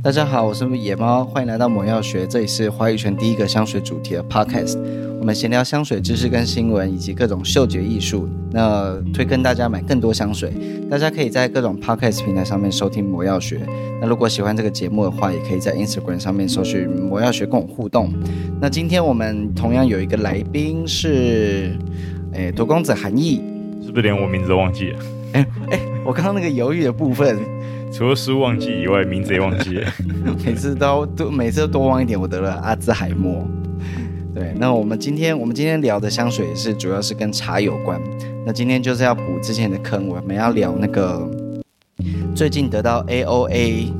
大家好，我是野猫，欢迎来到魔药学，这里是华语圈第一个香水主题的 podcast。我们闲聊香水知识跟新闻，以及各种嗅觉艺术。那推跟大家买更多香水，大家可以在各种 podcast 平台上面收听魔药学。那如果喜欢这个节目的话，也可以在 Instagram 上面搜寻魔药学跟我互动。那今天我们同样有一个来宾是，诶，荼公子韩毅，是不是连我名字都忘记了？哎哎，我刚刚那个犹豫的部分。除了书忘记以外，名字也忘记了。每次都都每次都多忘一点，我得了阿兹海默。对，那我们今天我们今天聊的香水是主要是跟茶有关。那今天就是要补之前的坑，我们要聊那个最近得到 AOA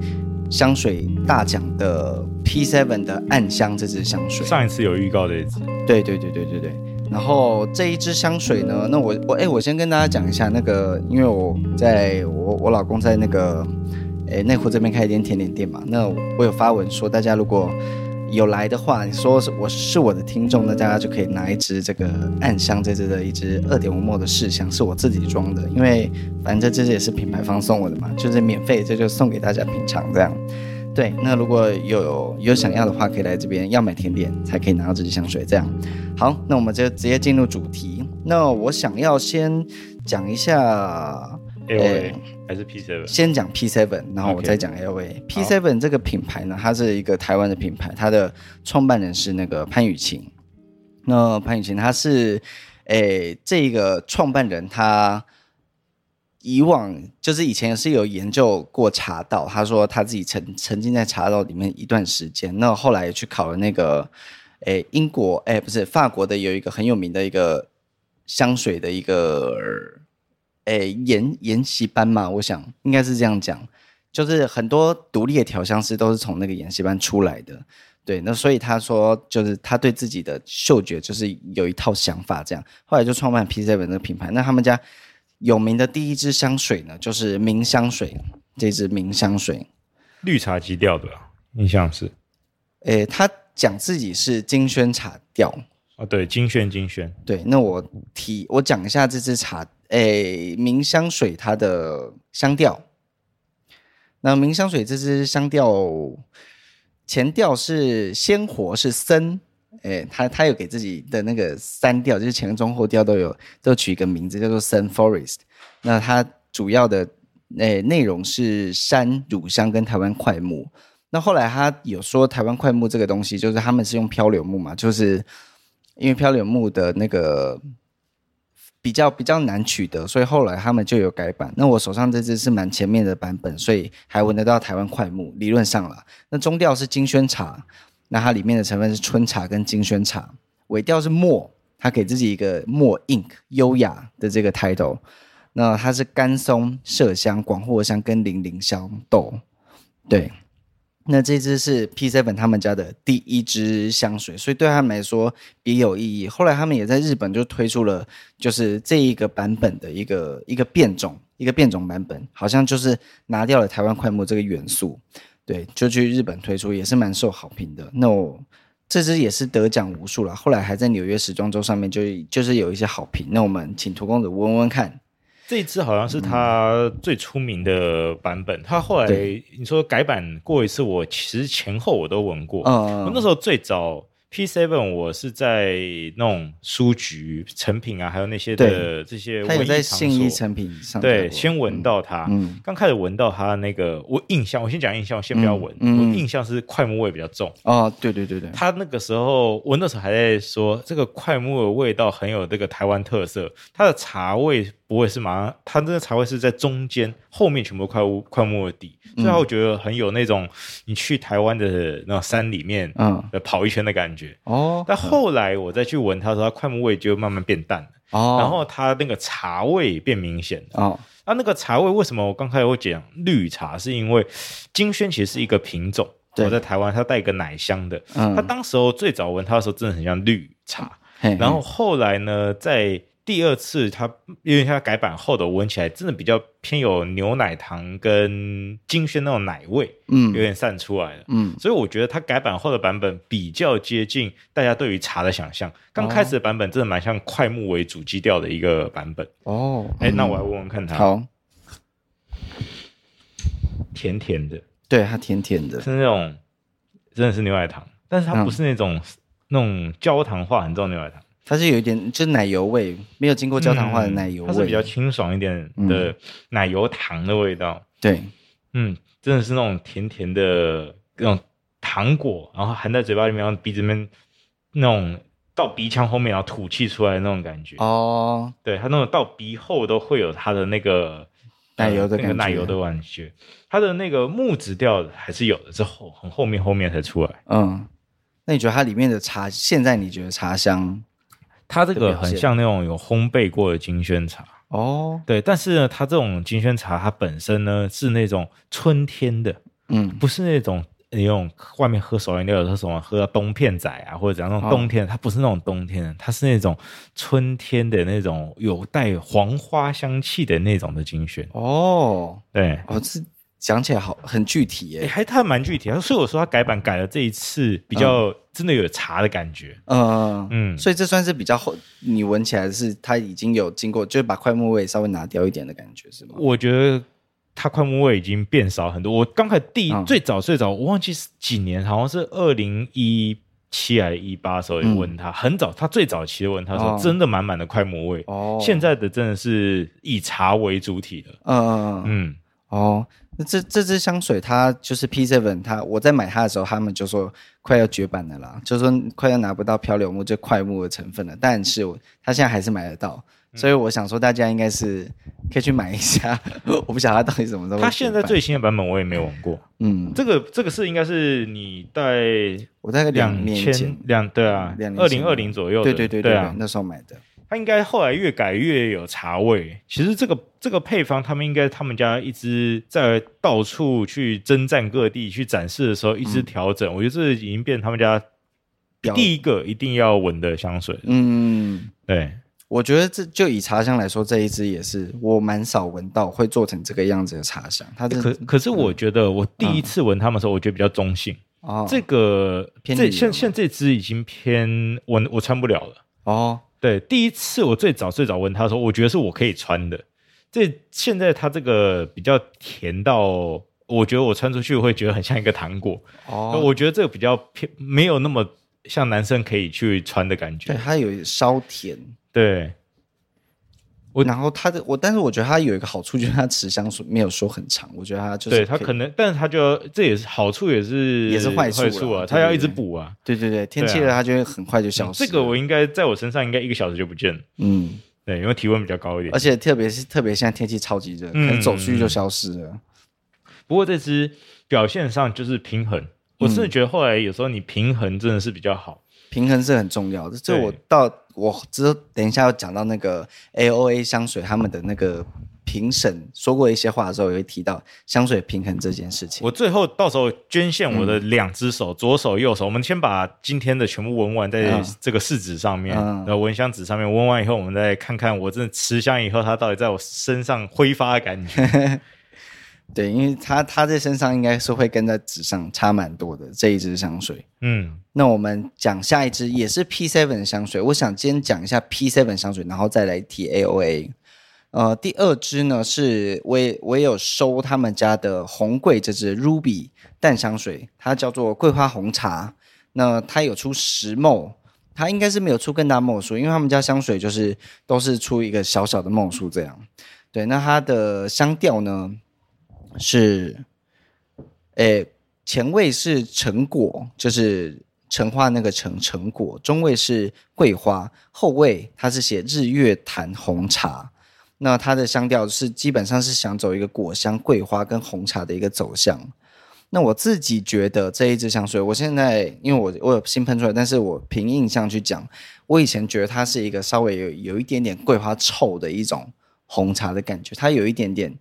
香水大奖的 P7 的暗香这支香水。上一次有预告的一支。对对对对对对。然后这一支香水呢，那我我哎，我先跟大家讲一下那个，因为我在我我老公在那个。诶，内湖这边开一间甜点店嘛，那我有发文说，大家如果有来的话，你说是我是我的听众，那大家就可以拿一支这个暗香这支的一支二点五 ml 的试香，是我自己装的，因为反正这支也是品牌方送我的嘛，就是免费，这就送给大家品尝这样。对，那如果有有想要的话，可以来这边要买甜点才可以拿到这支香水这样。好，那我们就直接进入主题。那我想要先讲一下。AOA 还是 P7？先讲 P7，然后我再讲。P7 这个品牌呢，它是一个台湾的品牌，它的创办人是那个潘雨晴。那潘雨晴她是，诶，这个创办人他以往就是以前是有研究过茶道，他说他自己曾曾经在茶道里面一段时间，那后来去考了那个，诶，英国，诶，不是法国的，有一个很有名的一个香水的一个。诶，研研习班嘛，我想应该是这样讲，就是很多独立的调香师都是从那个研习班出来的，对，那所以他说，就是他对自己的嗅觉就是有一套想法，这样，后来就创办 P Seven 这个品牌。那他们家有名的第一支香水呢，就是茗香水，这支茗香水，绿茶基调的，印象是，诶，他讲自己是金萱茶调，哦，对，金萱金萱，对，那我提我讲一下这支茶。诶，茗香水它的香调，那茗香水这支香调前调是鲜活是森，诶，他他有给自己的那个三调，就是前中后调都有都取一个名字叫做森 Forest。那它主要的诶内容是山乳香跟台湾快木。那后来他有说台湾快木这个东西，就是他们是用漂流木嘛，就是因为漂流木的那个。比较比较难取得，所以后来他们就有改版。那我手上这支是蛮前面的版本，所以还闻得到台湾快木。理论上了，那中调是金萱茶，那它里面的成分是春茶跟金萱茶。尾调是墨，它给自己一个墨 ink 优雅的这个 title。那它是干松、麝香、广藿香跟零陵香豆，对。那这支是 P7 他们家的第一支香水，所以对他们来说别有意义。后来他们也在日本就推出了，就是这一个版本的一个一个变种，一个变种版本，好像就是拿掉了台湾快木这个元素，对，就去日本推出，也是蛮受好评的。那我这支也是得奖无数了，后来还在纽约时装周上面就就是有一些好评。那我们请涂公子闻闻看。这一支好像是他最出名的版本，他后来你说改版过一次，我其实前后我都闻过。嗯，我那时候最早。P7，我是在那种书局、成品啊，还有那些的这些他在信义成品上，对，先闻到它。嗯，刚开始闻到它那个，我印象，我先讲印象，我先不要闻。嗯，我印象是快木味比较重。哦，对对对对。他那个时候闻的时候还在说，这个快木的味道很有这个台湾特色。它的茶味不会是马上，它那个茶味是在中间，后面全部快屋快木的底。所以我觉得很有那种你去台湾的那种山里面，嗯，跑一圈的感觉哦。但后来我再去闻它的时候，它快木味就慢慢变淡了哦，然后它那个茶味变明显了哦。那那个茶味为什么我刚开始会讲绿茶？是因为金萱其实是一个品种，我在台湾它带一个奶香的，嗯它当时候最早闻它的时候真的很像绿茶，然后后来呢在。第二次它，因为它改版后的闻起来真的比较偏有牛奶糖跟金萱那种奶味，嗯，有点散出来了，嗯，所以我觉得它改版后的版本比较接近大家对于茶的想象。刚开始的版本真的蛮像快木为主基调的一个版本。哦。哎、欸，那我来问问看它，好，甜甜的，对，它甜甜的，是那种真的是牛奶糖，但是它不是那种、嗯、那种焦糖化很重的牛奶糖，它是有一点就是奶油味，没有经过焦糖化的奶油味，嗯、它是比较清爽一点的奶油糖的味道。对，嗯，真的是那种甜甜的那种糖果，然后含在嘴巴里面，然后鼻子里面那种。到鼻腔后面，然后吐气出来的那种感觉哦，对，它那种到鼻后都会有它的那个奶油的感觉，呃那个、奶油的感觉。它的那个木质调还是有的，之后很后面后面才出来。嗯，那你觉得它里面的茶，现在你觉得茶香？它这个很像那种有烘焙过的金萱茶。哦，对，但是呢，它这种金萱茶它本身呢是那种春天的，嗯，不是那种。你用外面喝手摇饮料，有什么喝到冬片仔啊，或者怎样那种冬天，哦、它不是那种冬天，它是那种春天的那种有带黄花香气的那种的金萱。哦，对，哦，这讲起来好很具体耶，还他蛮具体。所以我说他改版改了这一次，比较真的有茶的感觉。嗯嗯，嗯，所以这算是比较后，你闻起来是它已经有经过，就是把快木味稍微拿掉一点的感觉，是吗？我觉得。它快木味已经变少很多。我刚开始第最早最早，我忘记是几年，好像是二零一七还是一八的时候，也问他、嗯、很早，他最早期的问他说，哦、真的满满的快木味。哦，现在的真的是以茶为主体的。嗯嗯嗯。哦，那这这支香水它就是 P Seven，它我在买它的时候，他们就说快要绝版了啦，就说快要拿不到漂流木这块木的成分了。但是我它现在还是买得到。所以我想说，大家应该是可以去买一下。我不晓得它到底什么时候。它现在最新的版本我也没有闻过。嗯，这个这个是应该是你在我大概两年前两对啊，两二零二零左右。对对对对，对啊，那时候买的。它应该后来越改越有茶味。其实这个这个配方，他们应该他们家一直在到处去征战各地去展示的时候，一直调整。我觉得这已经变成他们家第一个一定要闻的香水。嗯，对。我觉得这就以茶香来说，这一支也是我蛮少闻到会做成这个样子的茶香。它可可是我觉得我第一次闻它们的时候，我觉得比较中性。哦，这个这现现这支已经偏我我穿不了了。哦，对，第一次我最早最早问他说，我觉得是我可以穿的。这现在它这个比较甜到，我觉得我穿出去会觉得很像一个糖果。哦，我觉得这个比较偏没有那么像男生可以去穿的感觉。对，它有稍甜。对，我然后它的我，但是我觉得它有一个好处，就是它持香没有说很长。我觉得它就是对它可能，但是它就这也是好处，也是也是坏处，啊。它要一直补啊。对对对，天气热它就会很快就消失。这个我应该在我身上应该一个小时就不见了。嗯，对，因为体温比较高一点，而且特别是特别现在天气超级热，可能走出去就消失了。不过这只表现上就是平衡，我真的觉得后来有时候你平衡真的是比较好。平衡是很重要的。这我到。我之后等一下要讲到那个 A O A 香水他们的那个评审说过一些话的时候，也会提到香水平衡这件事情。我最后到时候捐献我的两只手，嗯、左手右手，我们先把今天的全部闻完，在这个试纸上面，嗯、然后闻香纸上面闻完以后，我们再看看我真的持香以后，它到底在我身上挥发的感觉。对，因为它它在身上应该是会跟在纸上差蛮多的这一支香水。嗯，那我们讲下一支也是 P Seven 的香水。我想今天讲一下 P Seven 香水，然后再来提 A O A。呃，第二支呢是我也我也有收他们家的红桂这支 Ruby 淡香水，它叫做桂花红茶。那它有出十 ml，它应该是没有出更大 ml 数，因为他们家香水就是都是出一个小小的 ml 数这样。对，那它的香调呢？是，诶，前味是橙果，就是橙花那个橙橙果，中味是桂花，后味它是写日月潭红茶。那它的香调是基本上是想走一个果香、桂花跟红茶的一个走向。那我自己觉得这一支香水，我现在因为我我有新喷出来，但是我凭印象去讲，我以前觉得它是一个稍微有有一点点桂花臭的一种红茶的感觉，它有一点点。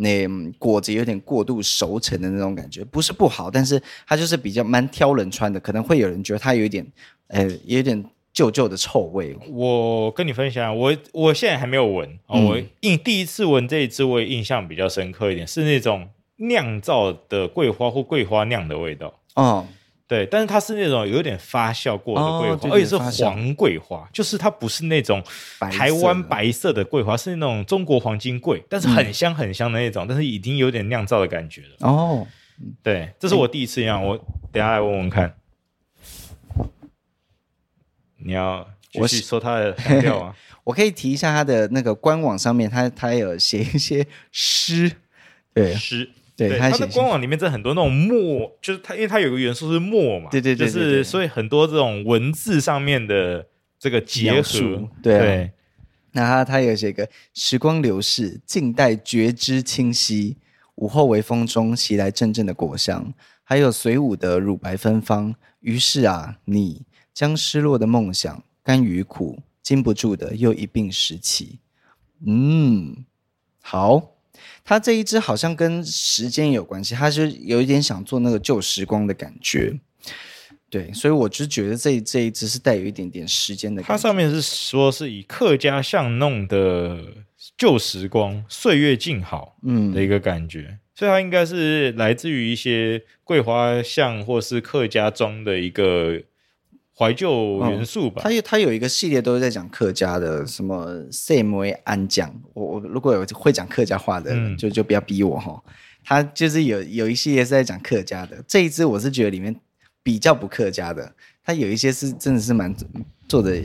那果子有点过度熟成的那种感觉，不是不好，但是它就是比较蛮挑人穿的，可能会有人觉得它有一点，呃，有点旧旧的臭味。我跟你分享，我我现在还没有闻，嗯、我印第一次闻这一支，我印象比较深刻一点，是那种酿造的桂花或桂花酿的味道。哦。对，但是它是那种有点发酵过的桂花，哦、而且是黄桂花，就是它不是那种台湾白色的桂花，是那种中国黄金桂，但是很香很香的那种，嗯、但是已经有点酿造的感觉了。哦，对，这是我第一次酿，我等下来闻闻看。你要继续说它的香调啊？我可以提一下它的那个官网上面，它它有写一些诗，对诗。对，它的官网里面这很多那种墨，就是它，因为它有个元素是墨嘛，对对对，就是所以很多这种文字上面的这个结合，对，对。那它它有写个时光流逝，静待觉知清晰，午后微风中袭来阵阵的果香，还有随舞的乳白芬芳。于是啊，你将失落的梦想，甘与苦，禁不住的又一并拾起。嗯，好。他这一支好像跟时间有关系，他是有一点想做那个旧时光的感觉，对，所以我就觉得这这一支是带有一点点时间的感觉。它上面是说是以客家巷弄的旧时光、岁月静好，嗯的一个感觉，嗯、所以它应该是来自于一些桂花巷或是客家庄的一个。怀旧元素吧，他、哦、有它有一个系列都是在讲客家的，什么 “same 安讲。我我如果有会讲客家话的，嗯、就就不要逼我哈。它就是有有一系列是在讲客家的，这一支我是觉得里面比较不客家的，它有一些是真的是蛮做的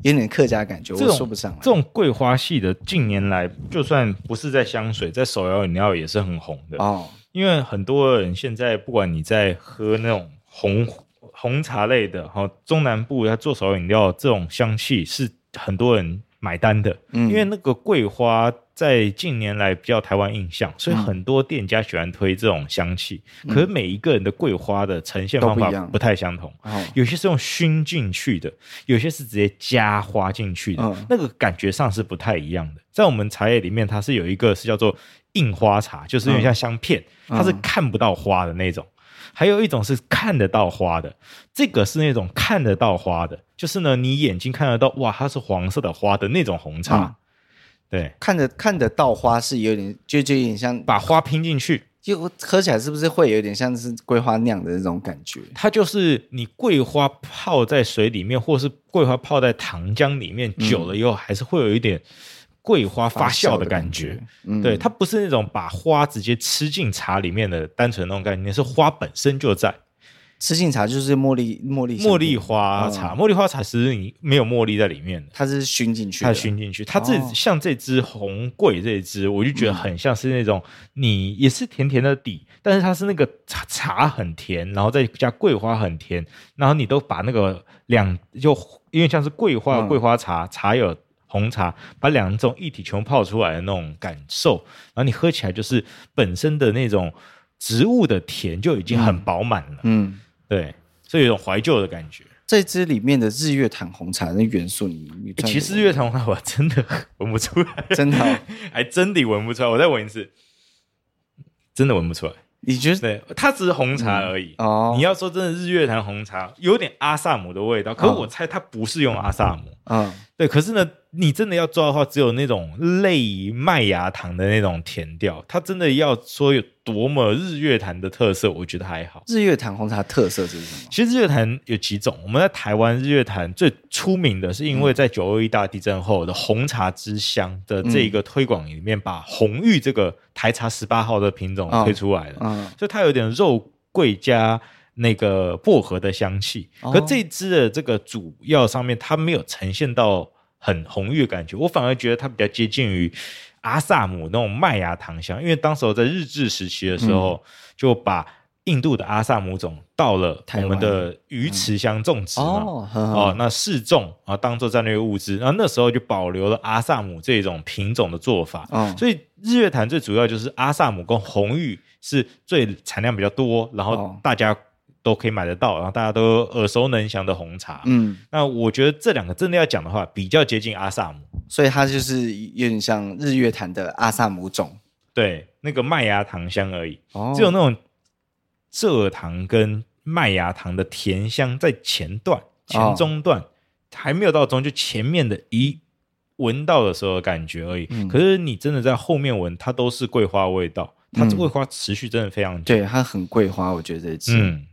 有点客家感觉，我说不上来。这种桂花系的近年来，就算不是在香水，在手摇饮料也是很红的哦。因为很多人现在不管你在喝那种红。红茶类的，哈，中南部要做手摇饮料，这种香气是很多人买单的。嗯，因为那个桂花在近年来比较台湾印象，所以很多店家喜欢推这种香气。嗯、可是每一个人的桂花的呈现方法不太相同，有些是用熏进去的，有些是直接加花进去的，嗯、那个感觉上是不太一样的。在我们茶叶里面，它是有一个是叫做印花茶，就是有点像香片，它是看不到花的那种。还有一种是看得到花的，这个是那种看得到花的，就是呢，你眼睛看得到，哇，它是黄色的花的那种红茶。嗯、对，看得看得到花是有点，就就有点像把花拼进去，就喝起来是不是会有点像是桂花酿的那种感觉？它就是你桂花泡在水里面，或是桂花泡在糖浆里面，久了以后还是会有一点。桂花发酵的感觉，感觉嗯、对，它不是那种把花直接吃进茶里面的单纯那种概念，是花本身就在。吃进茶，就是茉莉茉莉茉莉花茶，茉莉花茶其实你没有茉莉在里面的，它是熏进去，它熏进去，它这、哦、像这支红桂这一支，我就觉得很像是那种、嗯、你也是甜甜的底，但是它是那个茶茶很甜，然后再加桂花很甜，然后你都把那个两就因为像是桂花桂花茶、嗯、茶有。红茶把两种一体全部泡出来的那种感受，然后你喝起来就是本身的那种植物的甜就已经很饱满了。嗯，嗯对，所以有一种怀旧的感觉。这支里面的日月潭红茶的元素你，你你其实日月潭红茶我真的闻不出来，真的、哦、还真的闻不出来。我再闻一次，真的闻不出来。你觉得？对，它只是红茶而已。嗯、哦，你要说真的，日月潭红茶有点阿萨姆的味道，可是我猜它不是用阿萨姆。嗯，对，可是呢。你真的要抓的话，只有那种类麦芽糖的那种甜调。它真的要说有多么日月潭的特色，我觉得还好。日月潭红茶特色是什么？其实日月潭有几种。我们在台湾日月潭最出名的是因为在九二一大地震后的红茶之乡的这一个推广里面，把红玉这个台茶十八号的品种推出来了。嗯，所以它有点肉桂加那个薄荷的香气。可这支的这个主要上面，它没有呈现到。很红玉的感觉，我反而觉得它比较接近于阿萨姆那种麦芽糖香，因为当时候在日治时期的时候，嗯、就把印度的阿萨姆种到了我们的鱼池乡种植嘛，哦，哦，那试种啊，当做战略物资，然后那时候就保留了阿萨姆这种品种的做法，哦、所以日月潭最主要就是阿萨姆跟红玉是最产量比较多，然后大家。都可以买得到，然后大家都耳熟能详的红茶。嗯，那我觉得这两个真的要讲的话，比较接近阿萨姆，所以它就是有点像日月潭的阿萨姆种。对，那个麦芽糖香而已，哦、只有那种蔗糖跟麦芽糖的甜香在前段、前中段、哦、还没有到中，就前面的一闻到的时候的感觉而已。嗯、可是你真的在后面闻，它都是桂花味道，它这桂花持续真的非常久。对，它很桂花，我觉得这支。嗯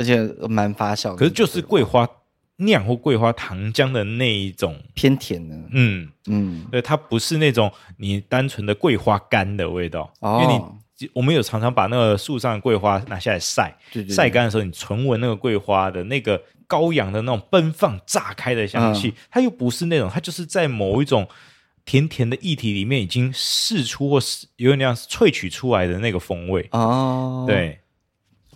而且蛮发酵的，可是就是桂花酿或桂花糖浆的那一种偏甜的，嗯嗯，对，它不是那种你单纯的桂花干的味道，哦、因为你我们有常常把那个树上的桂花拿下来晒，对对对。晒干的时候，你纯闻那个桂花的那个高扬的那种奔放炸开的香气，嗯、它又不是那种，它就是在某一种甜甜的液体里面已经释出或是有点那样萃取出来的那个风味。哦。对，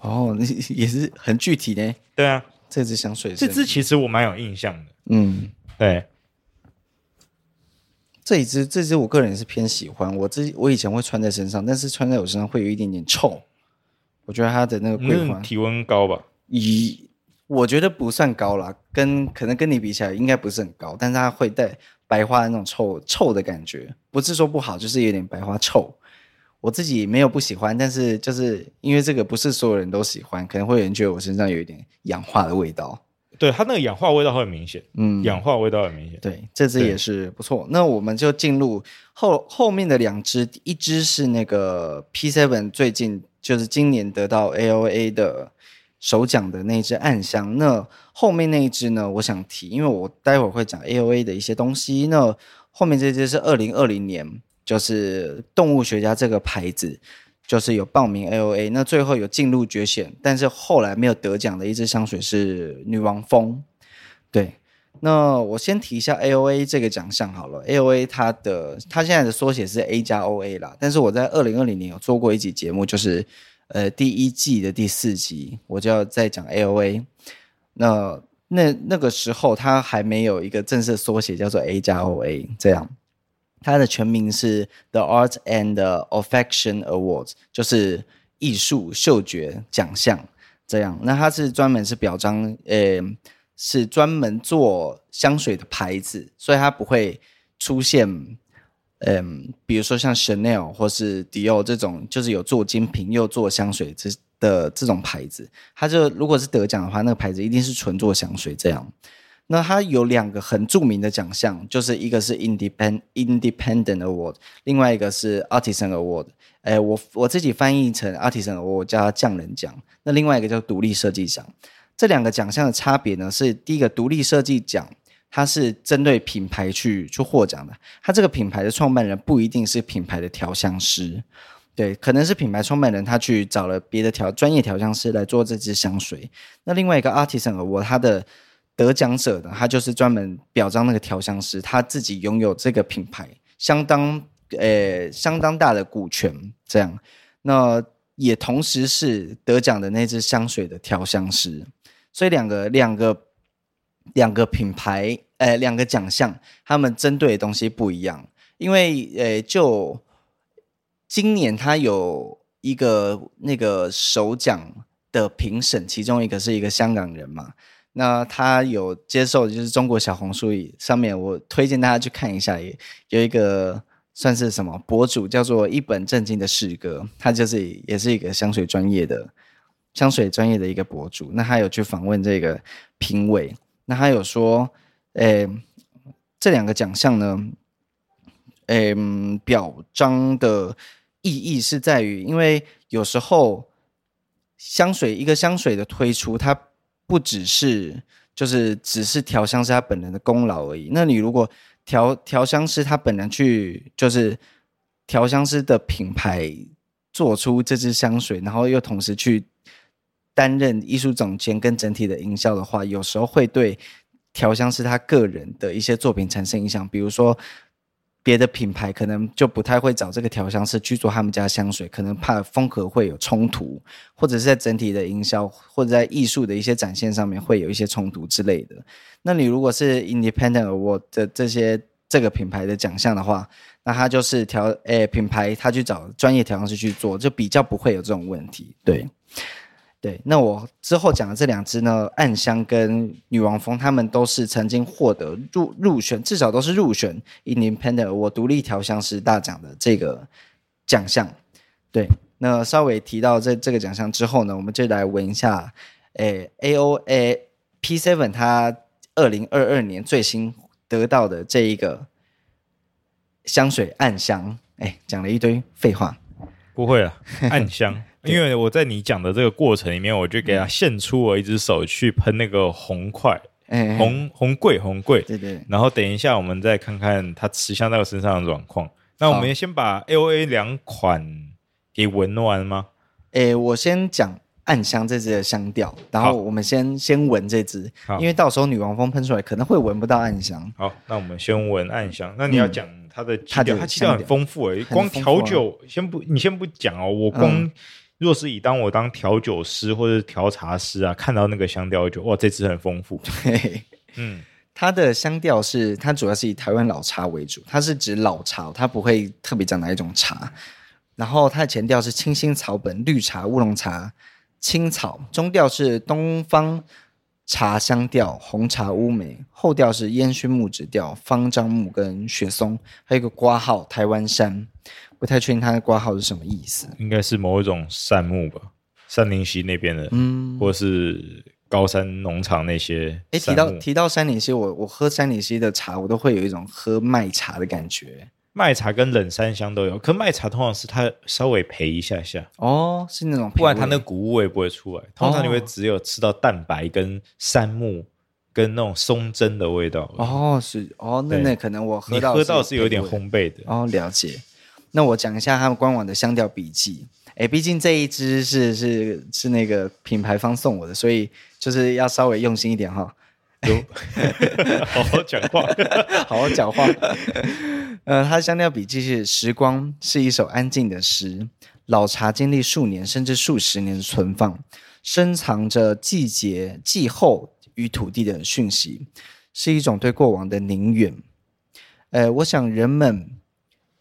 哦，那也是很具体的。对啊，这支香水，这支其实我蛮有印象的。嗯，对。这一支，这支我个人也是偏喜欢。我之我以前会穿在身上，但是穿在我身上会有一点点臭。我觉得它的那个桂花体温高吧？以我觉得不算高啦，跟可能跟你比起来应该不是很高，但是它会带白花的那种臭臭的感觉，不是说不好，就是有点白花臭。我自己没有不喜欢，但是就是因为这个不是所有人都喜欢，可能会有人觉得我身上有一点氧化的味道。对，它那个氧化味道会很明显，嗯，氧化味道很明显。对，这支也是不错。那我们就进入后后面的两支，一支是那个 P7 最近就是今年得到 AOA 的首奖的那支暗香。那后面那一支呢，我想提，因为我待会儿会讲 AOA 的一些东西。那后面这支是二零二零年，就是动物学家这个牌子。就是有报名 AOA，那最后有进入决选，但是后来没有得奖的一支香水是女王蜂。对，那我先提一下 AOA 这个奖项好了。AOA 它的它现在的缩写是 A 加 OA 啦，但是我在二零二零年有做过一集节目，就是呃第一季的第四集，我就要再讲 AOA。那那那个时候它还没有一个正式缩写叫做 A 加 OA 这样。它的全名是 The Art and Affection Awards，就是艺术嗅觉奖项。这样，那它是专门是表彰，呃，是专门做香水的牌子，所以它不会出现，嗯、比如说像 Chanel 或是 Dior 这种，就是有做精品又做香水这的这种牌子。它就如果是得奖的话，那个牌子一定是纯做香水这样。那它有两个很著名的奖项，就是一个是 Independent Independent Award，另外一个是 Artisan Award。哎，我我自己翻译成 Artisan Award，叫它匠人奖。那另外一个叫独立设计奖。这两个奖项的差别呢，是第一个独立设计奖，它是针对品牌去去获奖的。它这个品牌的创办人不一定是品牌的调香师，对，可能是品牌创办人他去找了别的调专业调香师来做这支香水。那另外一个 Artisan Award，它的得奖者的他就是专门表彰那个调香师，他自己拥有这个品牌相当呃相当大的股权，这样，那也同时是得奖的那支香水的调香师，所以两个两个两个品牌呃两个奖项，他们针对的东西不一样，因为呃就今年他有一个那个首奖的评审，其中一个是一个香港人嘛。那他有接受，就是中国小红书上面，我推荐大家去看一下，也有一个算是什么博主，叫做一本正经的士哥，他就是也是一个香水专业的香水专业的一个博主。那他有去访问这个评委，那他有说，诶、这两个奖项呢，诶、欸，表彰的意义是在于，因为有时候香水一个香水的推出，它不只是就是只是调香师他本人的功劳而已。那你如果调调香师他本人去就是调香师的品牌做出这支香水，然后又同时去担任艺术总监跟整体的营销的话，有时候会对调香师他个人的一些作品产生影响，比如说。别的品牌可能就不太会找这个调香师去做他们家香水，可能怕风格会有冲突，或者是在整体的营销或者在艺术的一些展现上面会有一些冲突之类的。那你如果是 Independent Award 的这些这个品牌的奖项的话，那他就是调诶、品牌他去找专业调香师去做，就比较不会有这种问题。对。对，那我之后讲的这两支呢，暗香跟女王蜂，他们都是曾经获得入入选，至少都是入选 Independent 我独立调香师大奖的这个奖项。对，那稍微提到这这个奖项之后呢，我们就来闻一下，诶，AOA P7 它二零二二年最新得到的这一个香水暗香。哎，讲了一堆废话，不会啊，暗香。因为我在你讲的这个过程里面，我就给他献出我一只手去喷那个红块，嗯、红红桂红桂，对对。然后等一下我们再看看它持香在我身上的状况。那我们先把 AOA 两款给闻完吗？诶，我先讲暗香这支的香调，然后我们先先闻这支，因为到时候女王蜂喷出来可能会闻不到暗香。好，那我们先闻暗香。那你要讲它的基调，它基调很丰富诶，光调酒先不，你先不讲哦，我光。若是以当我当调酒师或者调茶师啊，看到那个香调，就哇，这支很丰富。对，嗯，它的香调是它主要是以台湾老茶为主，它是指老茶，它不会特别讲哪一种茶。然后它的前调是清新草本、绿茶、乌龙茶、青草，中调是东方茶香调、红茶、乌梅，后调是烟熏木质调、方樟木跟雪松，还有一个挂号台湾杉。不太确定它的挂号是什么意思，应该是某一种杉木吧，杉林溪那边的，嗯，或是高山农场那些。哎，提到提到杉林溪，我我喝杉林溪的茶，我都会有一种喝麦茶的感觉。麦茶跟冷杉香都有，可麦茶通常是它稍微焙一下下，哦，是那种，不然它那谷物味不会出来。通常你会只有吃到蛋白跟杉木跟那种松针的味道。哦，是哦，那那可能我喝到你喝到是有点烘焙的。哦，了解。那我讲一下他们官网的香调笔记。哎，毕竟这一支是是是那个品牌方送我的，所以就是要稍微用心一点哈。有，好好讲话，好好讲话。呃，他的香料笔记是：时光是一首安静的诗，老茶经历数年甚至数十年的存放，深藏着季节、季候与土地的讯息，是一种对过往的宁远。呃，我想人们。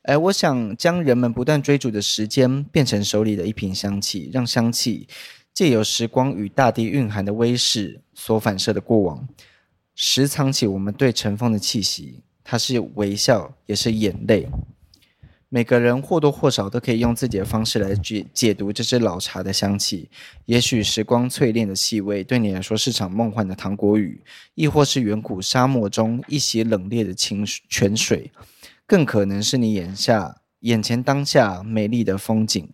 哎，我想将人们不断追逐的时间变成手里的一瓶香气，让香气借由时光与大地蕴含的威势所反射的过往，拾藏起我们对尘封的气息。它是微笑，也是眼泪。每个人或多或少都可以用自己的方式来解解读这支老茶的香气。也许时光淬炼的气味对你来说是场梦幻的糖果雨，亦或是远古沙漠中一袭冷冽的清泉水。更可能是你眼下、眼前当下美丽的风景。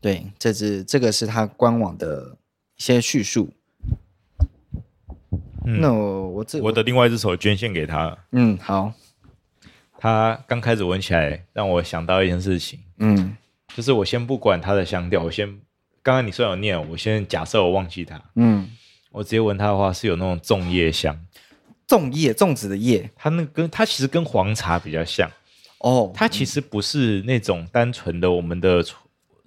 对，这是这个是他官网的一些叙述。嗯、那我我这我的另外一只手捐献给他。嗯，好。他刚开始闻起来，让我想到一件事情。嗯，就是我先不管它的香调，我先刚刚你虽然有念，我先假设我忘记它。嗯，我直接闻它的话，是有那种粽叶香。粽叶，粽子的叶，它那跟它其实跟黄茶比较像哦。它其实不是那种单纯的我们的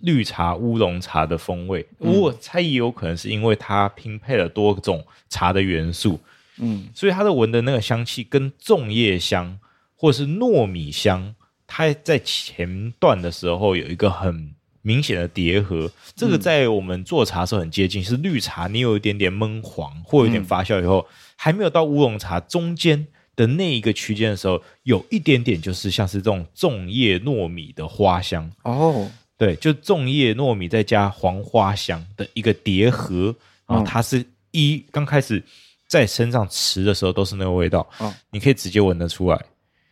绿茶、乌龙茶的风味。我猜也有可能是因为它拼配了多种茶的元素，嗯，所以它的闻的那个香气跟粽叶香或者是糯米香，它在前段的时候有一个很明显的叠合。这个在我们做茶的时候很接近，是绿茶，你有一点点闷黄或有点发酵以后。还没有到乌龙茶中间的那一个区间的时候，有一点点就是像是这种粽叶糯米的花香哦，对，就粽叶糯米再加黄花香的一个叠合，然后它是一刚开始在身上吃的时候都是那个味道，哦，你可以直接闻得出来。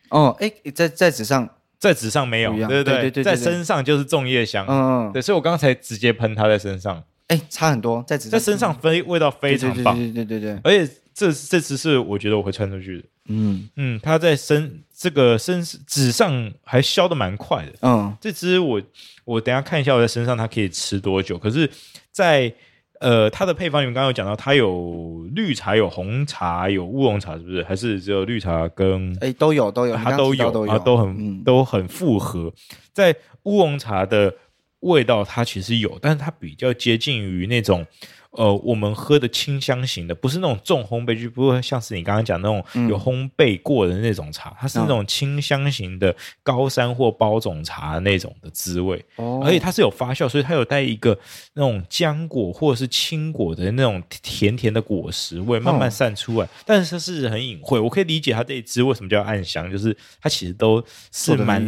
哦，哎，在在纸上，在纸上没有，对对对对，在身上就是粽叶香，嗯，嗯对，所以我刚才直接喷它在身上，哎，差很多，在纸在身上非味道非常棒，对对对对，而且。这这次是我觉得我会穿出去的，嗯。嗯，它在身这个身纸上还消的蛮快的，嗯，这支我我等一下看一下我在身上它可以吃多久，可是在，在呃它的配方里面刚刚有讲到它有绿茶有红茶有乌龙茶是不是？还是只有绿茶跟哎都有都有它都有都有啊都很、嗯、都很复合，在乌龙茶的味道它其实有，但是它比较接近于那种。呃，我们喝的清香型的，不是那种重烘焙，就不会像是你刚刚讲那种有烘焙过的那种茶，嗯、它是那种清香型的高山或包种茶那种的滋味，哦、而且它是有发酵，所以它有带一个那种浆果或者是青果的那种甜甜的果实味慢慢散出来，哦、但是它是很隐晦，我可以理解它这一支为什么叫暗香，就是它其实都是蛮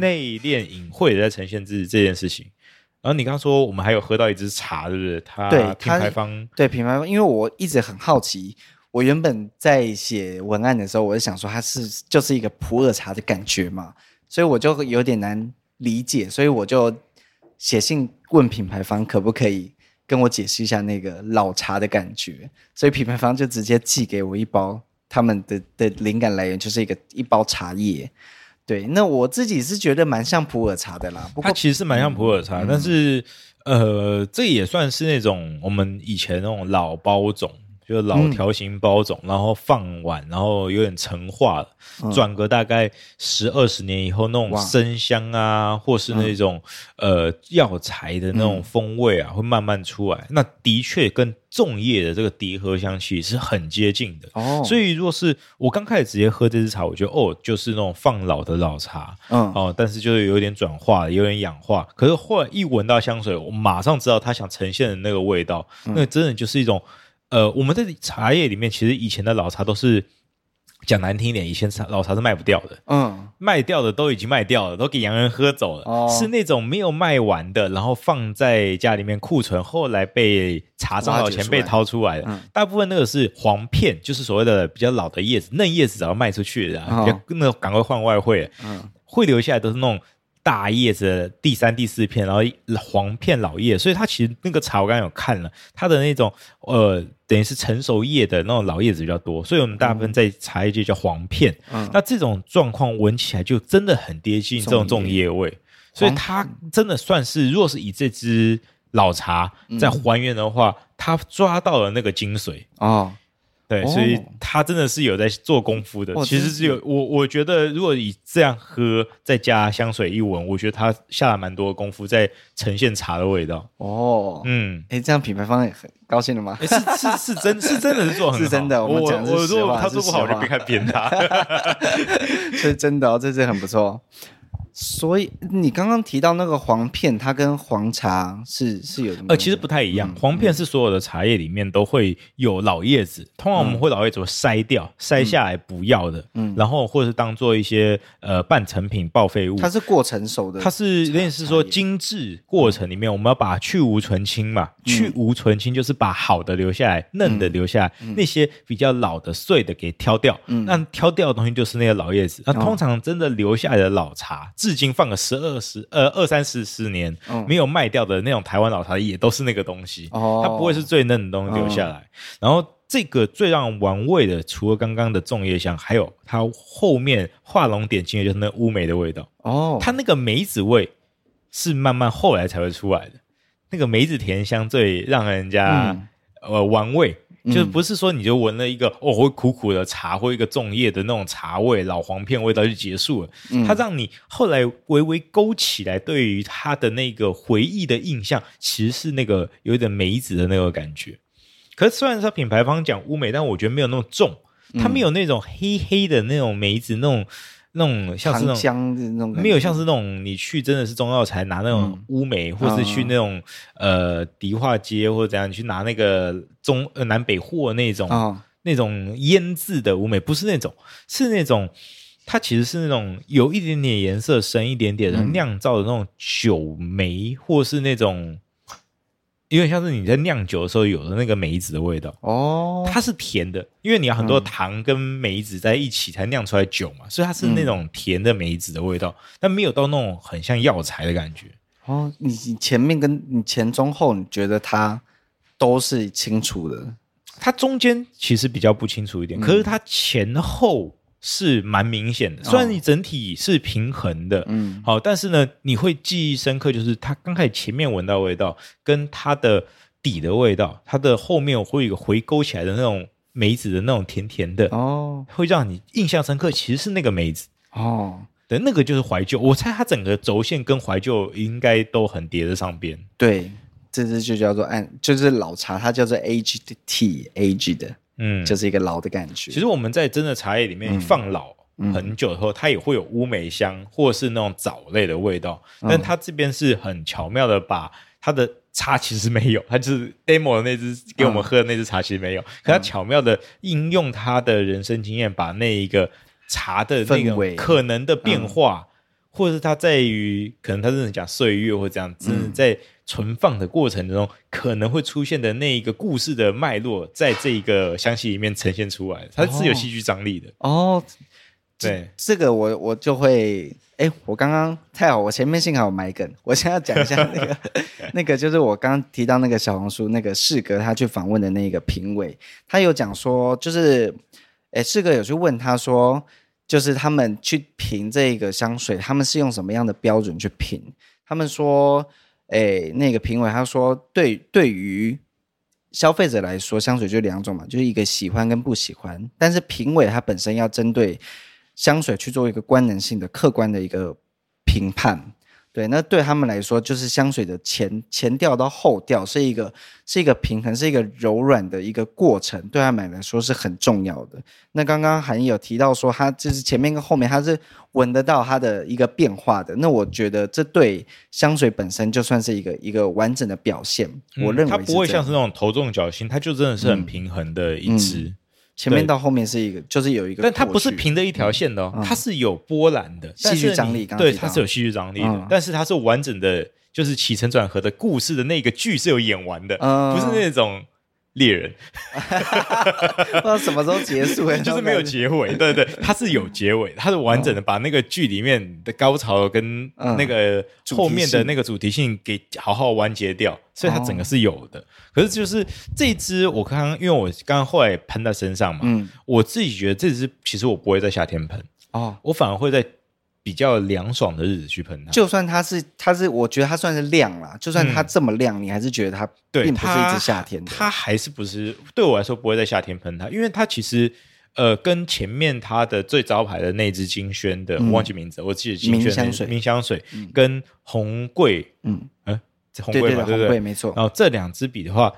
内敛隐晦的在呈现自己这件事情。然后你刚刚说我们还有喝到一支茶，对不对？它对品牌方对品牌方，因为我一直很好奇，我原本在写文案的时候，我就想说它是就是一个普洱茶的感觉嘛，所以我就有点难理解，所以我就写信问品牌方可不可以跟我解释一下那个老茶的感觉，所以品牌方就直接寄给我一包他们的的灵感来源，就是一个一包茶叶。对，那我自己是觉得蛮像普洱茶的啦。不过它其实是蛮像普洱茶，嗯、但是呃，这也算是那种我们以前那种老包种。就是老条形包种，嗯、然后放晚，然后有点陈化了，嗯、转个大概十二十年以后，那种生香啊，或是那种、嗯、呃药材的那种风味啊，嗯、会慢慢出来。那的确跟粽叶的这个叠合香气是很接近的。哦，所以如果是我刚开始直接喝这支茶，我觉得哦，就是那种放老的老茶，嗯哦，但是就是有点转化，有点氧化。可是后来一闻到香水，我马上知道它想呈现的那个味道，嗯、那真的就是一种。呃，我们在茶叶里面，其实以前的老茶都是讲难听一点，以前茶老茶是卖不掉的，嗯，卖掉的都已经卖掉了，都给洋人喝走了，哦、是那种没有卖完的，然后放在家里面库存，后来被茶涨到钱被掏出来的。嗯、大部分那个是黄片，就是所谓的比较老的叶子，嫩叶子早就卖出去了，哦、那赶快换外汇，嗯，会留下来都是那种。大叶子第三、第四片，然后黄片老叶，所以它其实那个茶我刚刚有看了，它的那种呃，等于是成熟叶的那种老叶子比较多，所以我们大部分在茶叶界叫黄片。嗯，那这种状况闻起来就真的很接近这种重叶味，所以它真的算是，如果是以这支老茶在还原的话，它抓到了那个精髓。啊。对，所以他真的是有在做功夫的。其实是有我，我觉得如果以这样喝，再加香水一闻，我觉得他下了蛮多的功夫在呈现茶的味道。哦，嗯，哎，这样品牌方也很高兴了吗？是是是真，是真的是做很好，是真的。我讲我如果他做不好，就别看扁他。是真的哦，这是很不错。所以你刚刚提到那个黄片，它跟黄茶是是有？呃，其实不太一样。嗯、黄片是所有的茶叶里面都会有老叶子，嗯、通常我们会老叶子会筛掉，嗯、筛下来不要的，嗯，然后或者是当做一些呃半成品报废物。它是过成熟的，它是有点是说精致过程里面，我们要把去无存清嘛，嗯、去无存清就是把好的留下来，嫩的留下来，嗯、那些比较老的碎的给挑掉。嗯，那挑掉的东西就是那个老叶子。那通常真的留下来的老茶。至今放个十二十呃二三十十年没有卖掉的那种台湾老茶，也都是那个东西，哦、它不会是最嫩的东西留下来。哦、然后这个最让人玩味的，除了刚刚的粽叶香，还有它后面画龙点睛的就是那乌梅的味道。哦，它那个梅子味是慢慢后来才会出来的，那个梅子甜香最让人家、嗯、呃玩味。就不是说你就闻了一个哦，会苦苦的茶或一个粽叶的那种茶味，老黄片味道就结束了。嗯，它让你后来微微勾起来对于它的那个回忆的印象，其实是那个有点梅子的那个感觉。可是虽然说品牌方讲乌梅，但我觉得没有那么重，它没有那种黑黑的那种梅子那种。那种像是那种那种没有像是那种你去真的是中药材拿那种乌梅，嗯、或是去那种、哦、呃迪化街或者怎样你去拿那个中呃南北货那种、哦、那种腌制的乌梅，不是那种，是那种它其实是那种有一点点颜色深一点点的酿造的那种酒梅，嗯、或是那种。因为像是你在酿酒的时候有的那个梅子的味道。哦，它是甜的，因为你要很多糖跟梅子在一起才酿出来酒嘛，所以它是那种甜的梅子的味道，但没有到那种很像药材的感觉。哦。你你前面跟你前中后，你觉得它都是清楚的，它中间其实比较不清楚一点，可是它前后。是蛮明显的，虽然你整体是平衡的，嗯，好，但是呢，你会记忆深刻，就是它刚开始前面闻到味道，跟它的底的味道，它的后面会有一个回勾起来的那种梅子的那种甜甜的，哦，会让你印象深刻。其实是那个梅子，哦，对，那个就是怀旧。我猜它整个轴线跟怀旧应该都很叠在上边。对，这支就叫做按，就是老茶，它叫做 aged tea，aged。嗯，就是一个老的感觉。其实我们在真的茶叶里面放老很久以后，它也会有乌梅香，或是那种藻类的味道。嗯、但它这边是很巧妙的把它的茶其实没有，它就是 demo 的那只给我们喝的那只茶其实没有，嗯、可它巧妙的应用它的人生经验，把那一个茶的那个可能的变化。或者是它在于，可能它真的讲岁月或这样，真的在存放的过程中，可能会出现的那一个故事的脉络，在这一个香气里面呈现出来，它是有戏剧张力的哦。对，这个我我就会，哎，我刚刚太好，我前面幸好有埋梗，我先要讲一下那个 那个，就是我刚刚提到那个小红书那个四哥他去访问的那个评委，他有讲说，就是，哎，四哥有去问他说。就是他们去评这个香水，他们是用什么样的标准去评？他们说，诶，那个评委他说，对，对于消费者来说，香水就两种嘛，就是一个喜欢跟不喜欢。但是评委他本身要针对香水去做一个官能性的、客观的一个评判。对，那对他们来说，就是香水的前前调到后调是一个是一个平衡，是一个柔软的一个过程，对他们来说是很重要的。那刚刚韩毅有提到说，他就是前面跟后面，他是闻得到它的一个变化的。那我觉得这对香水本身就算是一个一个完整的表现。嗯、我认为它不会像是那种头重脚轻，它就真的是很平衡的一支。嗯嗯前面到后面是一个，就是有一个，但它不是平的一条线的哦，嗯、它是有波澜的，戏剧张力。对，它是有戏剧张力的，嗯、但是它是完整的，就是起承转合的故事的那个剧是有演完的，嗯、不是那种。猎人，不知道什么时候结束，就是没有结尾。对对，它是有结尾，它是完整的把那个剧里面的高潮跟那个后面的那个主题性给好好完结掉，所以它整个是有的。可是就是这一支，我刚刚因为我刚刚后来喷在身上嘛，嗯，我自己觉得这只其实我不会在夏天喷哦，我反而会在。比较凉爽的日子去喷它，就算它是它是，我觉得它算是亮啦。就算它这么亮，嗯、你还是觉得它并不是一支夏天的。它还是不是对我来说不会在夏天喷它，因为它其实呃跟前面它的最招牌的那支金萱的，忘记名字，我记得金萱香水，明香水跟红桂，嗯嗯，红桂嘛，对不对？没错。然后这两支比的话，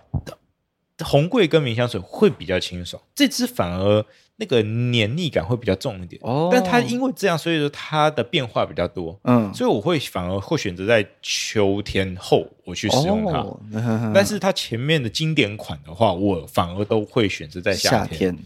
红桂跟明香水会比较清爽，这支反而。那个黏腻感会比较重一点，哦，但它因为这样，所以说它的变化比较多，嗯，所以我会反而会选择在秋天后我去使用它，哦、但是它前面的经典款的话，我反而都会选择在夏天，夏天。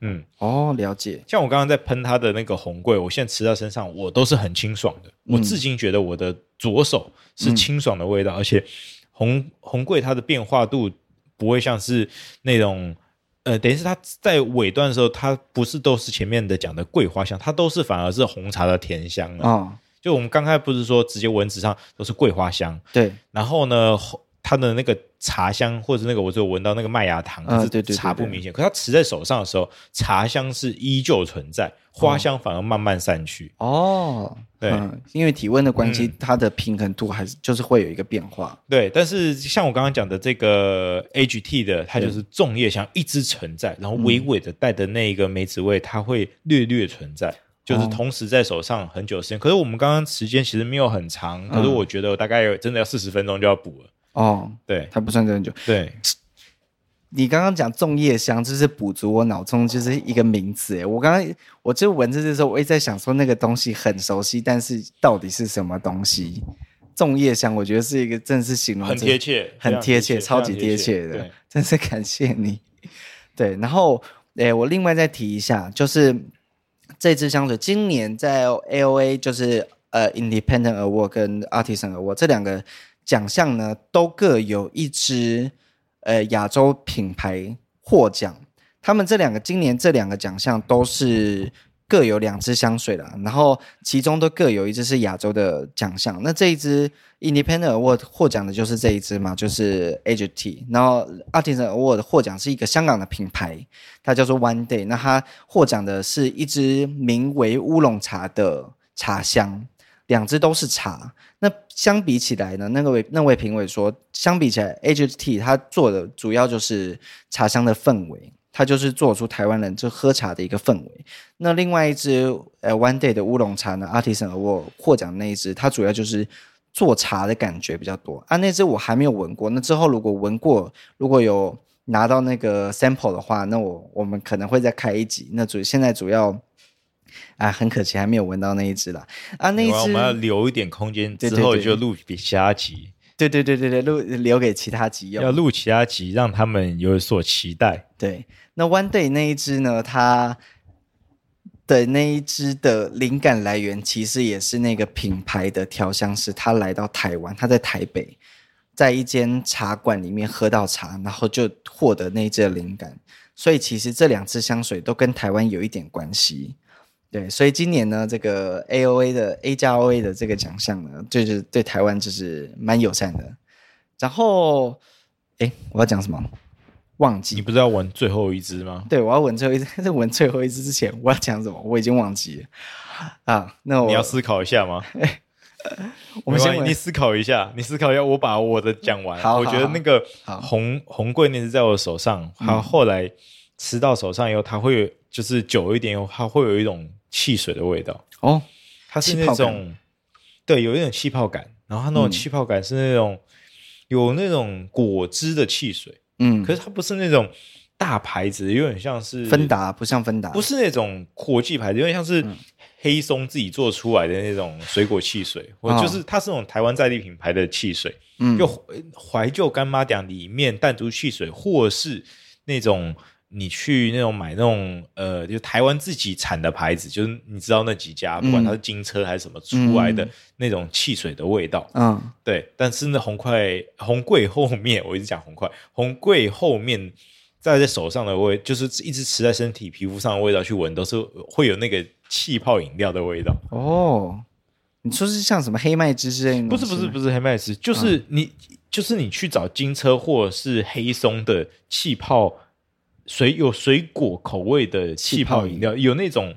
嗯，哦，了解。像我刚刚在喷它的那个红桂，我现在吃到身上，我都是很清爽的，嗯、我至今觉得我的左手是清爽的味道，嗯、而且红红桂它的变化度不会像是那种。呃，等于是它在尾段的时候，它不是都是前面的讲的桂花香，它都是反而是红茶的甜香啊。哦、就我们刚才不是说直接闻纸上都是桂花香，对。然后呢，它的那个茶香或者那个，我只有闻到那个麦芽糖，可是茶不明显。可它持在手上的时候，茶香是依旧存在。花香反而慢慢散去哦，对、嗯，因为体温的关系，嗯、它的平衡度还是就是会有一个变化。对，但是像我刚刚讲的这个 HGT 的，它就是粽叶香一直存在，然后微微的带的那一个梅子味，它会略略存在，嗯、就是同时在手上很久时间。可是我们刚刚时间其实没有很长，可是我觉得我大概真的要四十分钟就要补了。哦，对，它不算很久。对。你刚刚讲粽叶香，就是补足我脑中就是一个名词哎。我刚刚我就闻着的时候，我一直在想说那个东西很熟悉，但是到底是什么东西？粽叶香，我觉得是一个真的是形容很贴切，很贴切，超级贴切的，真是感谢你。对，然后诶，我另外再提一下，就是这支香水今年在 AOA 就是呃 Independent Award 跟 Artisan Award 这两个奖项呢，都各有一支。呃，亚洲品牌获奖，他们这两个今年这两个奖项都是各有两支香水啦，然后其中都各有一支是亚洲的奖项。那这一支 Independent Award 获奖的就是这一支嘛，就是 AGT。然后 Artisan Award 获奖是一个香港的品牌，它叫做 One Day。那它获奖的是一支名为乌龙茶的茶香。两支都是茶，那相比起来呢？那位那位评委说，相比起来，AGT 它做的主要就是茶香的氛围，它就是做出台湾人就喝茶的一个氛围。那另外一支呃 One Day 的乌龙茶呢，Artisan Award 获奖那一支，它主要就是做茶的感觉比较多啊。那支我还没有闻过，那之后如果闻过，如果有拿到那个 sample 的话，那我我们可能会再开一集。那主现在主要。啊，很可惜还没有闻到那一只啦。啊，那一只我们要留一点空间，之后就录比其他集。对对对对对，录留给其他集用。要录其他集，让他们有所期待。对，那 One Day 那一只呢？它的那一只的灵感来源，其实也是那个品牌的调香师，他来到台湾，他在台北，在一间茶馆里面喝到茶，然后就获得那一支的灵感。所以其实这两支香水都跟台湾有一点关系。对，所以今年呢，这个 A O A 的 A 加 O A 的这个奖项呢，就是对台湾就是蛮友善的。然后，哎，我要讲什么？忘记。你不是要闻最后一只吗？对，我要闻最后一支。在 闻最后一只之前，我要讲什么？我已经忘记了啊。那我你要思考一下吗？我们先你思考一下，你思考一下。我把我的讲完。好，我觉得那个红红桂那支在我手上，它后来吃到手上以后，它会就是久一点以后，它会有一种汽水的味道。哦，它是那种对，有一点气泡感。然后它那种气泡感是那种有那种果汁的汽水。嗯，可是它不是那种大牌子，有点像是芬达，不像芬达，不是那种国际牌子，有点像是。黑松自己做出来的那种水果汽水，或就是它是那种台湾在地品牌的汽水，嗯，就怀旧干妈店里面弹珠汽水，或是那种你去那种买那种呃，就台湾自己产的牌子，就是你知道那几家，不管它是金车还是什么出来的那种汽水的味道，嗯，对。但是那红块红柜后面，我一直讲红块红柜后面。在在手上的味，就是一直持在身体皮肤上的味道去闻，都是会有那个气泡饮料的味道。哦，你说是像什么黑麦汁之类的？不是不是不是黑麦汁，就是你、嗯、就是你去找金车或者是黑松的气泡水，有水果口味的气泡饮料，有那种。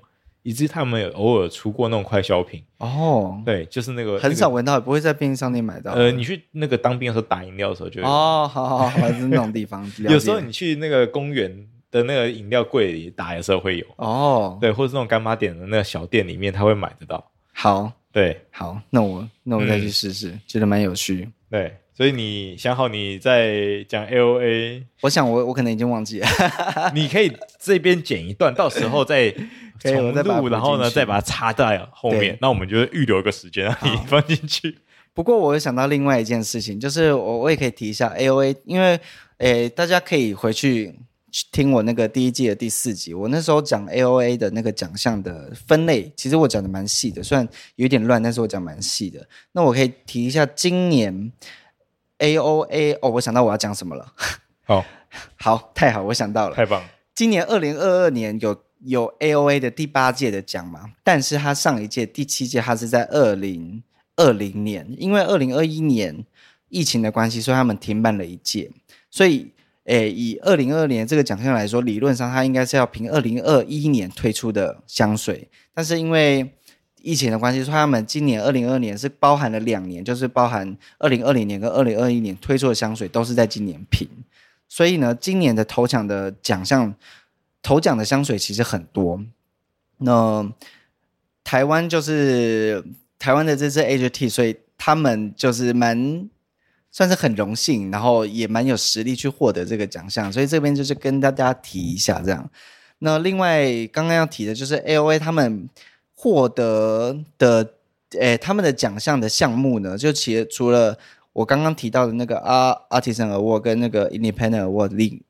以及他们有偶尔出过那种快消品哦，对，就是那个很少闻到，也不会在便利商店买到。呃，你去那个当兵的时候打饮料的时候就哦，好好好，是那种地方。有时候你去那个公园的那个饮料柜里打的时候会有哦，对，或者是那种干妈点的那个小店里面，他会买得到。好，对，好，那我那我再去试试，觉得蛮有趣。对，所以你想好你在讲 AOA，我想我我可能已经忘记了，你可以这边剪一段，到时候再。重录，然后呢，再把它插在后面。那我们就预留一个时间让你放进去。不过，我又想到另外一件事情，就是我我也可以提一下 AOA，因为诶，大家可以回去听我那个第一季的第四集，我那时候讲 AOA 的那个奖项的分类，其实我讲的蛮细的，虽然有点乱，但是我讲蛮细的。那我可以提一下今年 AOA 哦，我想到我要讲什么了。好，好，太好，我想到了，太棒。今年二零二二年有。有 AOA 的第八届的奖嘛？但是它上一届第七届，它是在二零二零年，因为二零二一年疫情的关系，所以他们停办了一届。所以，诶，以二零二二年这个奖项来说，理论上它应该是要凭二零二一年推出的香水。但是因为疫情的关系，所以他们今年二零二二年是包含了两年，就是包含二零二零年跟二零二一年推出的香水都是在今年评。所以呢，今年的头奖的奖项。头奖的香水其实很多，那台湾就是台湾的这支 H T，所以他们就是蛮算是很荣幸，然后也蛮有实力去获得这个奖项，所以这边就是跟大家提一下这样。那另外刚刚要提的就是 AOA 他们获得的，诶，他们的奖项的项目呢，就其实除了我刚刚提到的那个 Artisan Award 跟那个 Independent Award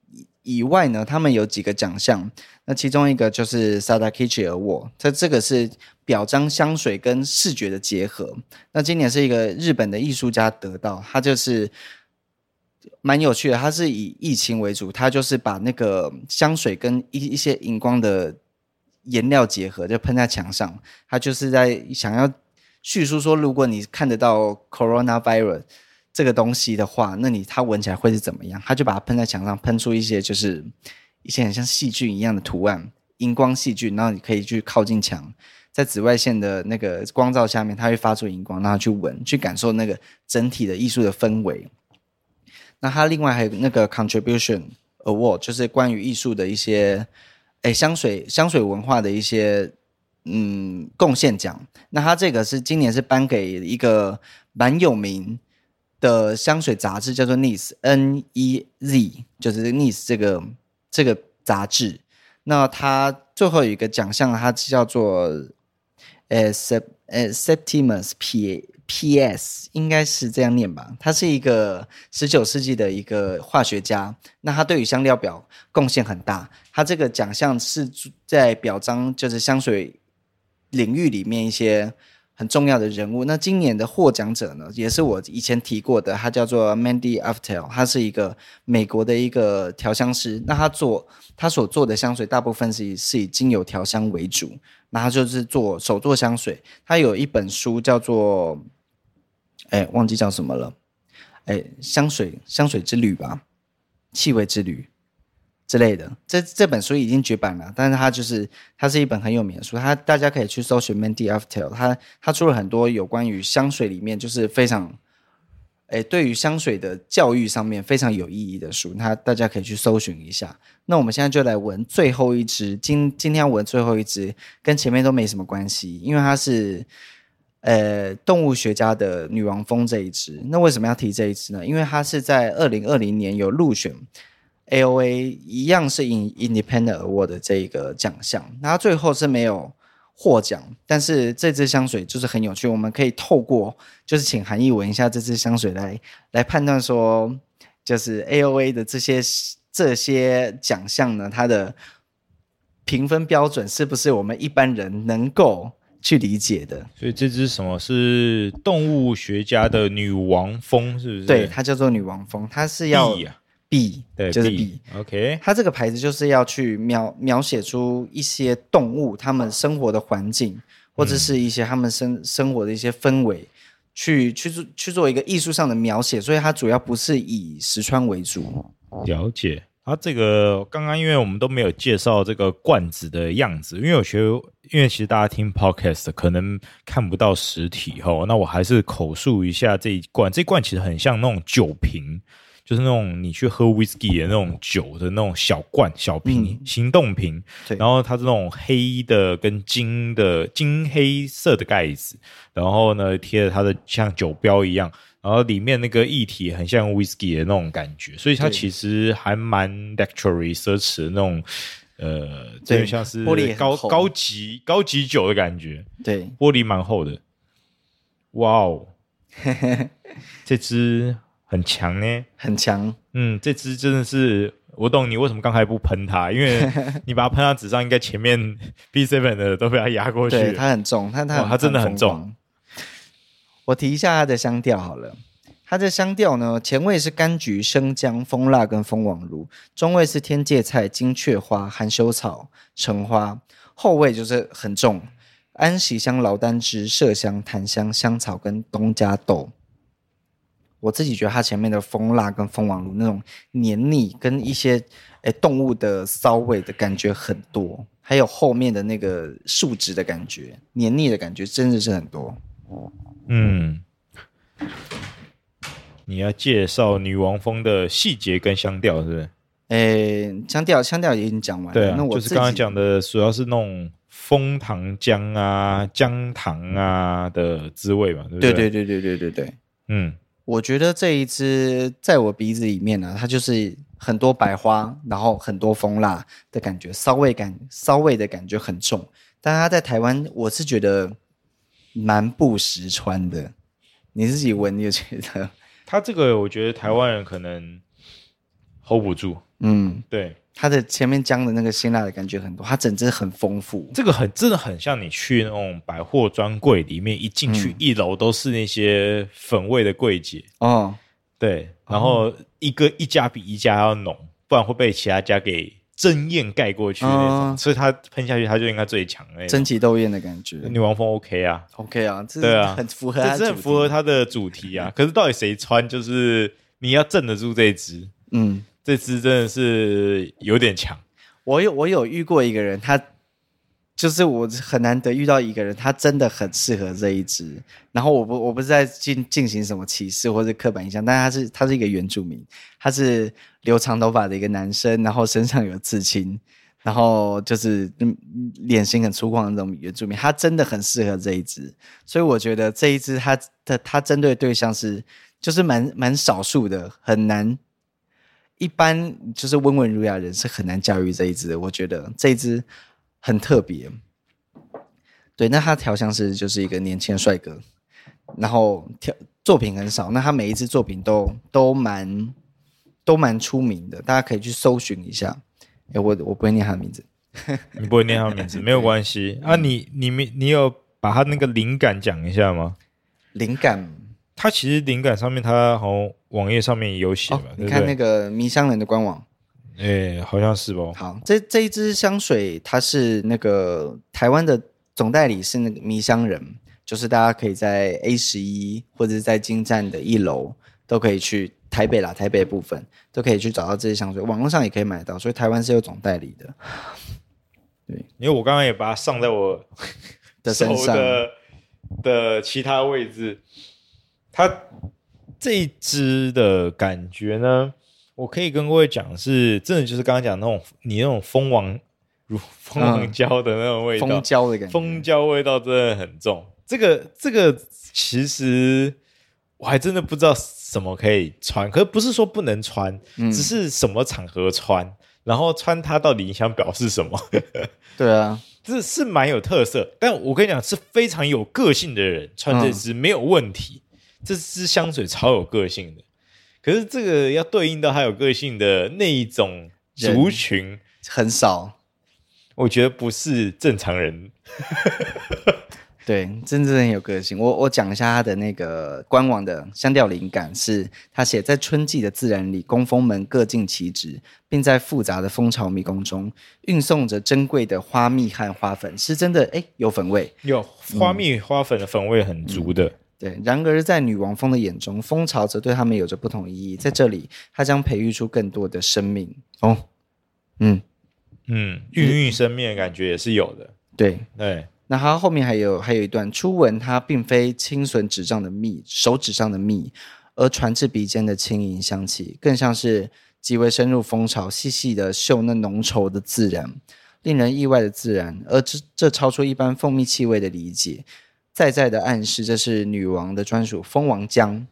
以外呢，他们有几个奖项，那其中一个就是 Sadakichi Award，它这个是表彰香水跟视觉的结合。那今年是一个日本的艺术家得到，他就是蛮有趣的，他是以疫情为主，他就是把那个香水跟一一些荧光的颜料结合，就喷在墙上，他就是在想要叙述说，如果你看得到 Coronavirus。这个东西的话，那你它闻起来会是怎么样？他就把它喷在墙上，喷出一些就是一些很像细菌一样的图案，荧光细菌。然后你可以去靠近墙，在紫外线的那个光照下面，它会发出荧光，然后去闻，去感受那个整体的艺术的氛围。那它另外还有那个 Contribution Award，就是关于艺术的一些，诶，香水香水文化的一些嗯贡献奖。那它这个是今年是颁给一个蛮有名。的香水杂志叫做 Niez N E Z，就是 Niez 这个这个杂志。那它最后有一个奖项，它叫做呃 Sep 呃 Septimus P P S，应该是这样念吧。他是一个十九世纪的一个化学家，那他对于香料表贡献很大。他这个奖项是在表彰就是香水领域里面一些。很重要的人物。那今年的获奖者呢，也是我以前提过的，他叫做 Mandy Aftel，他是一个美国的一个调香师。那他做他所做的香水，大部分是以是以精油调香为主。那他就是做手做香水。他有一本书叫做，哎，忘记叫什么了，哎，香水香水之旅吧，气味之旅。之类的。这这本书已经绝版了，但是它就是它是一本很有名的书，它大家可以去搜寻 Mandy Aftel，它它出了很多有关于香水里面就是非常。诶，对于香水的教育上面非常有意义的书，那大家可以去搜寻一下。那我们现在就来闻最后一支，今今天要闻最后一支，跟前面都没什么关系，因为它是呃动物学家的女王蜂这一支。那为什么要提这一支呢？因为它是在二零二零年有入选 AOA，一样是 In Independent Award 的这一个奖项，那它最后是没有。获奖，但是这支香水就是很有趣，我们可以透过就是请韩义闻一下这支香水来来判断说，就是 AOA 的这些这些奖项呢，它的评分标准是不是我们一般人能够去理解的？所以这只什么是动物学家的女王蜂，是不是？对，它叫做女王蜂，它是要。B 对，就是 B。OK，它这个牌子就是要去描描写出一些动物它们生活的环境，或者是一些它们生生活的一些氛围，去去做去做一个艺术上的描写。所以它主要不是以石川为主。了解。啊这个刚刚因为我们都没有介绍这个罐子的样子，因为我觉得，因为其实大家听 Podcast 可能看不到实体哦，那我还是口述一下这一罐。这一罐其实很像那种酒瓶。就是那种你去喝 whisky 的那种酒的那种小罐小瓶、嗯、行动瓶，然后它是那种黑的跟金的金黑色的盖子，然后呢贴着它的像酒标一样，然后里面那个液体很像 whisky 的那种感觉，所以它其实还蛮 luxury 奢侈的那种，呃，这就像是高高级高级酒的感觉，对，玻璃蛮厚的，哇哦，这支。很强呢，很强。嗯，这支真的是，我懂你为什么刚才不喷它，因为 你把它喷到纸上，应该前面 B Seven 的都被它压过去。对，它很重，它它它真的很重。我提一下它的香调好了，它的香调呢，前味是柑橘、生姜、蜂蜡跟蜂王乳，中味是天芥菜、金雀花、含羞草、橙花，后味就是很重，安息香、劳丹脂、麝香、檀香、香草跟东加豆。我自己觉得它前面的蜂蜡跟蜂王乳那种黏腻，跟一些诶、欸、动物的骚味的感觉很多，还有后面的那个树脂的感觉、黏腻的感觉，真的是很多。嗯，你要介绍女王蜂的细节跟香调是不是？诶、欸，香调香调已经讲完了。对啊，那我就是刚刚讲的，主要是那种枫糖浆啊、姜糖啊的滋味嘛，对不对？对对对对对对对，嗯。我觉得这一支在我鼻子里面呢，它就是很多白花，然后很多蜂蜡的感觉，骚味感、骚味的感觉很重。但它在台湾，我是觉得蛮不实穿的。你自己闻，你就觉得 它这个，我觉得台湾人可能 hold 不住。嗯，对。它的前面姜的那个辛辣的感觉很多，它整支很丰富。这个很真的很像你去那种百货专柜里面，一进去一楼都是那些粉味的柜姐哦，对，然后一个一家比一家要浓，不然会被其他家给争艳盖过去那种。哦、所以它喷下去，它就应该最强那种。争奇斗艳的感觉。女王风 OK 啊，OK 啊，对啊，很符合，这是很符合它的主题啊。可是到底谁穿，就是你要镇得住这支，嗯。这支真的是有点强。我有我有遇过一个人，他就是我很难得遇到一个人，他真的很适合这一支。然后我不我不是在进进行什么歧视或者刻板印象，但他是他是一个原住民，他是留长头发的一个男生，然后身上有刺青，然后就是脸型很粗犷的那种原住民，他真的很适合这一支。所以我觉得这一支他的他针对对象是就是蛮蛮少数的，很难。一般就是温文儒雅人是很难驾驭这一只的，我觉得这一只很特别。对，那他调香师就是一个年轻帅哥，然后调作品很少，那他每一支作品都都蛮都蛮出名的，大家可以去搜寻一下。哎，我我不会念他的名字，你不会念他的名字 没有关系啊。你你没你有把他那个灵感讲一下吗？灵感。它其实灵感上面，它好像网页上面也有写吧？哦、你看那个迷香人的官网，哎、欸，好像是吧？好，这这一支香水，它是那个台湾的总代理是那个迷香人，就是大家可以在 A 十一或者是在金站的一楼都可以去台北啦，台北部分都可以去找到这些香水，网络上也可以买到，所以台湾是有总代理的。对，因为我刚刚也把它上在我的身上的的其他位置，它这一支的感觉呢，我可以跟各位讲是，真的就是刚刚讲那种你那种蜂王如蜂王胶的那种味道，蜂胶的感觉，蜂胶味道真的很重。这个这个其实我还真的不知道什么可以穿，可是不是说不能穿，嗯、只是什么场合穿。然后穿它到底想表示什么？对啊，这是蛮有特色。但我跟你讲，是非常有个性的人穿这支没有问题。嗯、这支香水超有个性的，可是这个要对应到它有个性的那一种族群很少，我觉得不是正常人。对，真正很有个性。我我讲一下他的那个官网的香调灵感是，他写在春季的自然里，工蜂们各尽其职，并在复杂的蜂巢迷宫中运送着珍贵的花蜜和花粉，是真的哎，有粉味，有花蜜花粉的粉味很足的。对，然而在女王蜂的眼中，蜂巢则对他们有着不同意义。在这里，它将培育出更多的生命。哦，嗯嗯，孕育生命的感觉也是有的。对对。那它后面还有还有一段初闻，它并非清纯纸上的蜜，手指上的蜜，而传至鼻尖的轻盈香气，更像是极为深入蜂巢，细细的嗅那浓稠的自然，令人意外的自然，而这这超出一般蜂蜜气味的理解，在在的暗示这是女王的专属蜂王浆，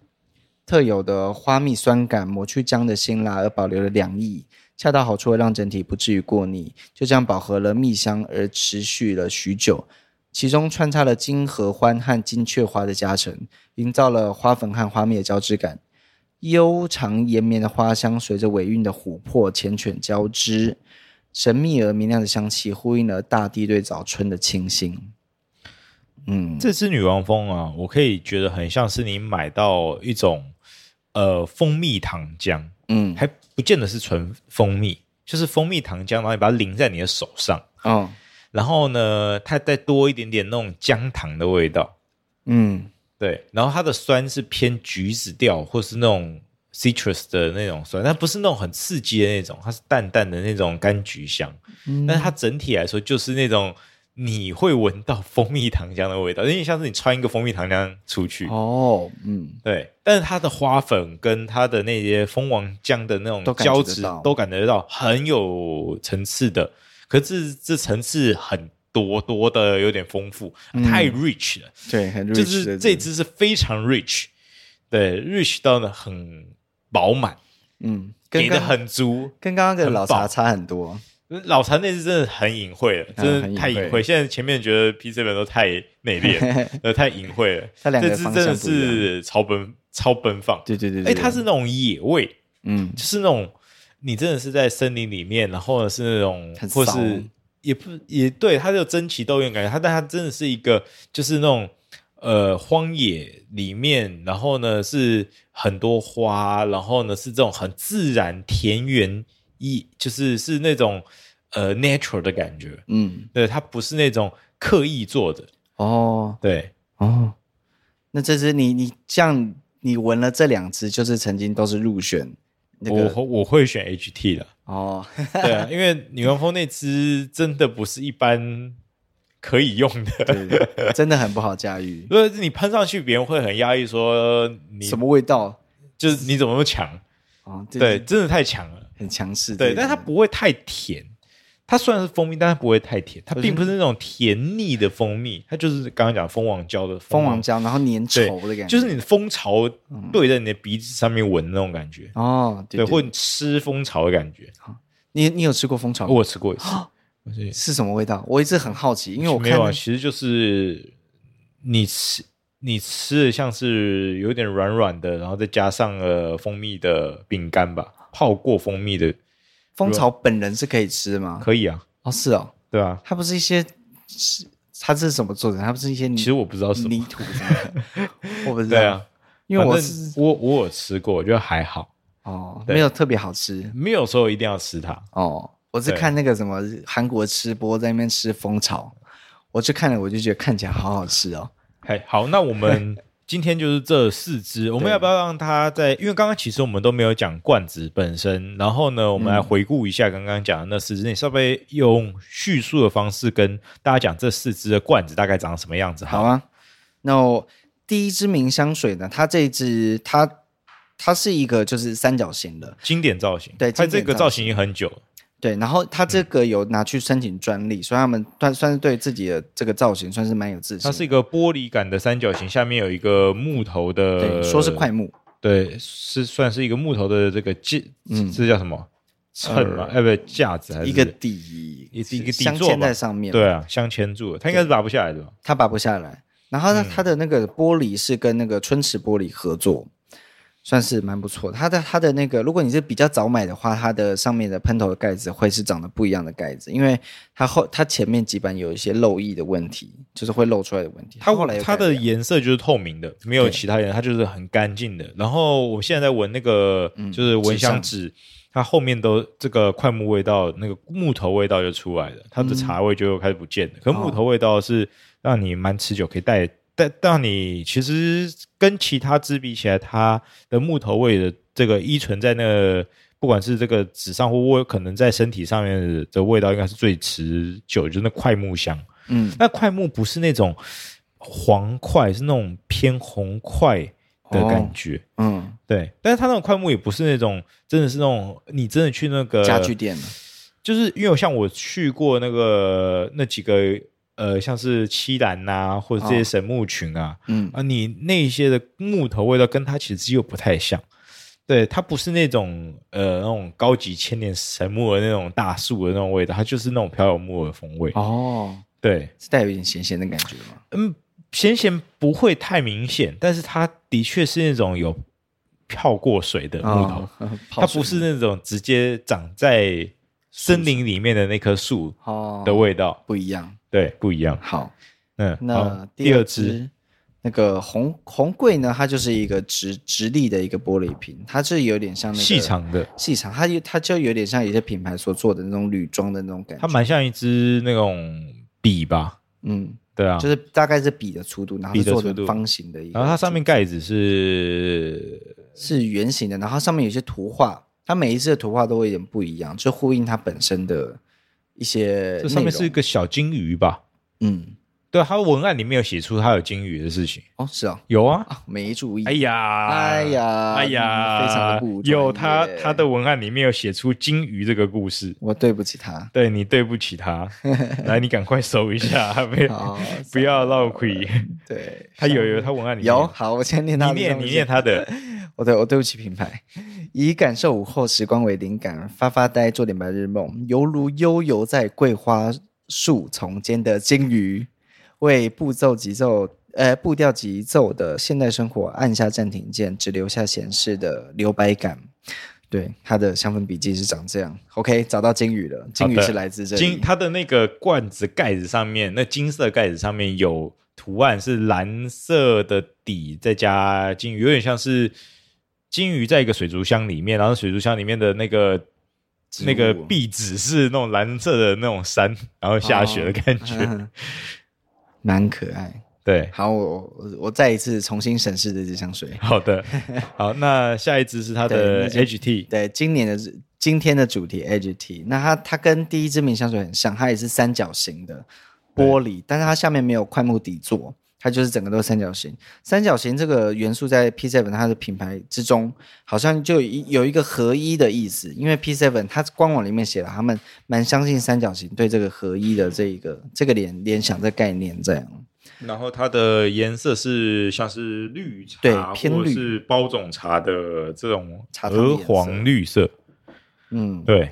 特有的花蜜酸感抹去浆的辛辣，而保留了凉意。恰到好处的让整体不至于过腻，就这样饱和了蜜香而持续了许久。其中穿插了金合欢和金雀花的加成，营造了花粉和花蜜的交织感。悠长延绵的花香随着尾韵的琥珀缱绻交织，神秘而明亮的香气呼应了大地对早春的清新。嗯，这支女王蜂啊，我可以觉得很像是你买到一种呃蜂蜜糖浆，嗯，还不见得是纯蜂蜜，就是蜂蜜糖浆，然后你把它淋在你的手上，哦。然后呢，它再多一点点那种姜糖的味道，嗯，对。然后它的酸是偏橘子调，或是那种 citrus 的那种酸，但不是那种很刺激的那种，它是淡淡的那种柑橘香。嗯，但是它整体来说就是那种你会闻到蜂蜜糖浆的味道，有点像是你穿一个蜂蜜糖浆出去。哦，嗯，对。但是它的花粉跟它的那些蜂王浆的那种胶质，都感觉得到很有层次的。可是这层次很多多的，有点丰富，嗯、太 rich 了。对，很 rich 就是这支是非常 rich，对，rich 到呢很饱满，嗯，给的很足，跟刚刚的老茶差很多。老残那次真的很隐晦了，真的太隐晦。现在前面觉得 P7 都太内敛，呃，太隐晦了。这只真的是超奔超奔放，对对对，对，哎，它是那种野味，嗯，就是那种。你真的是在森林里面，然后呢是那种，或是也不也对，它就争奇斗艳感觉，它但它真的是一个就是那种呃荒野里面，然后呢是很多花，然后呢是这种很自然田园一就是是那种呃 natural 的感觉，嗯，对，它不是那种刻意做的哦，对哦，那这支你你像你闻了这两支，就是曾经都是入选。那个、我我会选 HT 的哦，对啊，因为女王蜂那支真的不是一般可以用的，对对对，真的很不好驾驭。如果你喷上去，别人会很压抑，说你什么味道，就是你怎么那么强啊？对，真的太强了，很强势。对，但它不会太甜。它虽然是蜂蜜，但它不会太甜。它并不是那种甜腻的蜂蜜，它就是刚刚讲蜂王胶的蜂王胶，然后粘稠的感觉，就是你的蜂巢对在你的鼻子上面闻那种感觉哦，对，或吃蜂巢的感觉。你你有吃过蜂巢？我吃过一次，是什么味道？我一直很好奇，因为我没有啊，其实就是你吃你吃的像是有点软软的，然后再加上了蜂蜜的饼干吧，泡过蜂蜜的。蜂巢本人是可以吃吗？可以啊，哦是哦，对啊，它不是一些是它是什么做的？它不是一些其实我不知道是泥土什么的，我不知道。对啊，因为我是我我有吃过，我觉得还好哦，没有特别好吃，没有说一定要吃它哦。我是看那个什么韩国吃播在那边吃蜂巢，我去看了，我就觉得看起来好好吃哦。嘿，好，那我们。今天就是这四支，我们要不要让它在？因为刚刚其实我们都没有讲罐子本身，然后呢，我们来回顾一下刚刚讲的那四支，你稍微用叙述的方式跟大家讲这四支的罐子大概长什么样子？好啊。那第一支明香水呢？它这一支它它是一个就是三角形的经典造型，对，它这个造型已经很久了。对，然后他这个有拿去申请专利，嗯、所以他们算算是对自己的这个造型算是蛮有自信。它是一个玻璃感的三角形，下面有一个木头的，对，说是块木，对，是算是一个木头的这个架，嗯，这叫什么？秤嘛？哎、呃，不，架子还是一个底，也是一个底镶嵌在上面。对啊，镶嵌住了，它应该是拔不下来的吧？它拔不下来。然后呢它的那个玻璃是跟那个春池玻璃合作。算是蛮不错，它的它的那个，如果你是比较早买的话，它的上面的喷头的盖子会是长得不一样的盖子，因为它后它前面几版有一些漏液的问题，就是会漏出来的问题。它后来它的颜色就是透明的，没有其他颜色，它就是很干净的。然后我现在在闻那个，就是蚊香纸，嗯、它后面都这个快木味道，那个木头味道就出来了，它的茶味就开始不见了。嗯、可木头味道是让你蛮持久，可以带。但但你其实跟其他支比起来，它的木头味的这个依存在那个，不管是这个纸上或味，可能在身体上面的味道，应该是最持久，就是那块木香。嗯，那块木不是那种黄块，是那种偏红块的感觉。哦、嗯，对。但是它那种块木也不是那种，真的是那种你真的去那个家具店，就是因为像我去过那个那几个。呃，像是漆兰呐，或者这些神木群啊，哦、嗯啊，你那些的木头味道跟它其实又不太像，对，它不是那种呃那种高级千年神木的那种大树的那种味道，它就是那种飘有木的风味哦，对，是带有一点咸咸的感觉吗？嗯，咸咸不会太明显，但是它的确是那种有泡过水的木头，哦、它不是那种直接长在森林里面的那棵树的味道，哦、不一样。对，不一样。好，嗯，那第二支那个红红贵呢？它就是一个直直立的一个玻璃瓶，它是有点像那个细长的细长，它就它就有点像有些品牌所做的那种铝装的那种感觉。它蛮像一支那种笔吧？嗯，对啊，就是大概是笔的粗度，然后是做成方形的一个。然后它上面盖子是是圆形的，然后上面有些图画，它每一次的图画都会有点不一样，就呼应它本身的。一些这上面是一个小金鱼吧？嗯，对，它文案里面有写出他有金鱼的事情。哦，是啊，有啊，没注意。哎呀，哎呀，哎呀，非常的不有他他的文案里面有写出金鱼这个故事，我对不起他，对你对不起他，来，你赶快搜一下，不要不要漏亏。对，他有有他文案里面有，好，我先念他，你念你念他的，我对我对不起品牌。以感受午后时光为灵感，发发呆，做点白日梦，犹如悠游在桂花树丛间的金鱼，为步骤急骤呃步调急奏的现代生活按下暂停键，只留下闲适的留白感。对，它的香氛笔记是长这样。OK，找到金鱼了，金鱼是来自这里。金，它的那个罐子盖子上面，那金色盖子上面有图案，是蓝色的底，再加金鱼，有点像是。金鱼在一个水族箱里面，然后水族箱里面的那个那个壁纸是那种蓝色的那种山，然后下雪的感觉，蛮、哦、可爱。对，好，我我再一次重新审视这支香水。好的，好，那下一支是它的 H T，对，今年的今天的主题 H T，那它它跟第一支名香水很像，它也是三角形的玻璃，但是它下面没有块木底座。它就是整个都是三角形，三角形这个元素在 P7 它的品牌之中，好像就有一个合一的意思。因为 P7 它官网里面写了，他们蛮相信三角形对这个合一的这一个这个联联想的概念这样。然后它的颜色是像是绿茶，对，偏绿，是包种茶的这种鹅黄绿色。嗯，对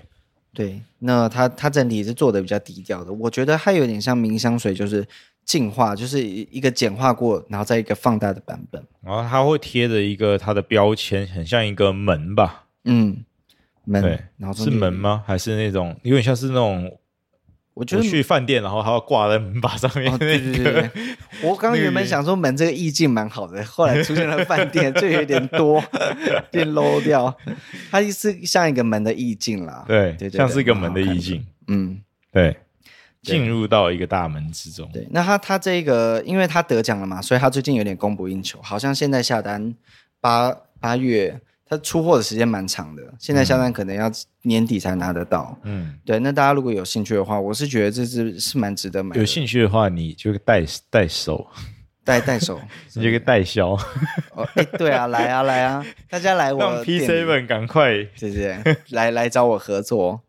对，那它它整体是做的比较低调的，我觉得它有点像明香水，就是。进化就是一个简化过，然后再一个放大的版本。然后它会贴着一个它的标签，很像一个门吧？嗯，门。对，然后是门吗？还是那种有点像是那种？我觉得去饭店，然后它要挂在门把上面。对对对。我刚原本想说门这个意境蛮好的，后来出现了 饭店，就有点多，变 low 掉。它是像一个门的意境啦。对对，像是一个门的意境。嗯，对。进入到一个大门之中。对，那他他这个，因为他得奖了嘛，所以他最近有点供不应求，好像现在下单八八月，他出货的时间蛮长的，现在下单可能要年底才拿得到。嗯，对，那大家如果有兴趣的话，我是觉得这支是蛮值得买的。有兴趣的话，你就代代手。代代手，你这个代销。哦，哎，对啊，来啊来啊，大家来我让 P Seven 赶快，谢谢，来来找我合作。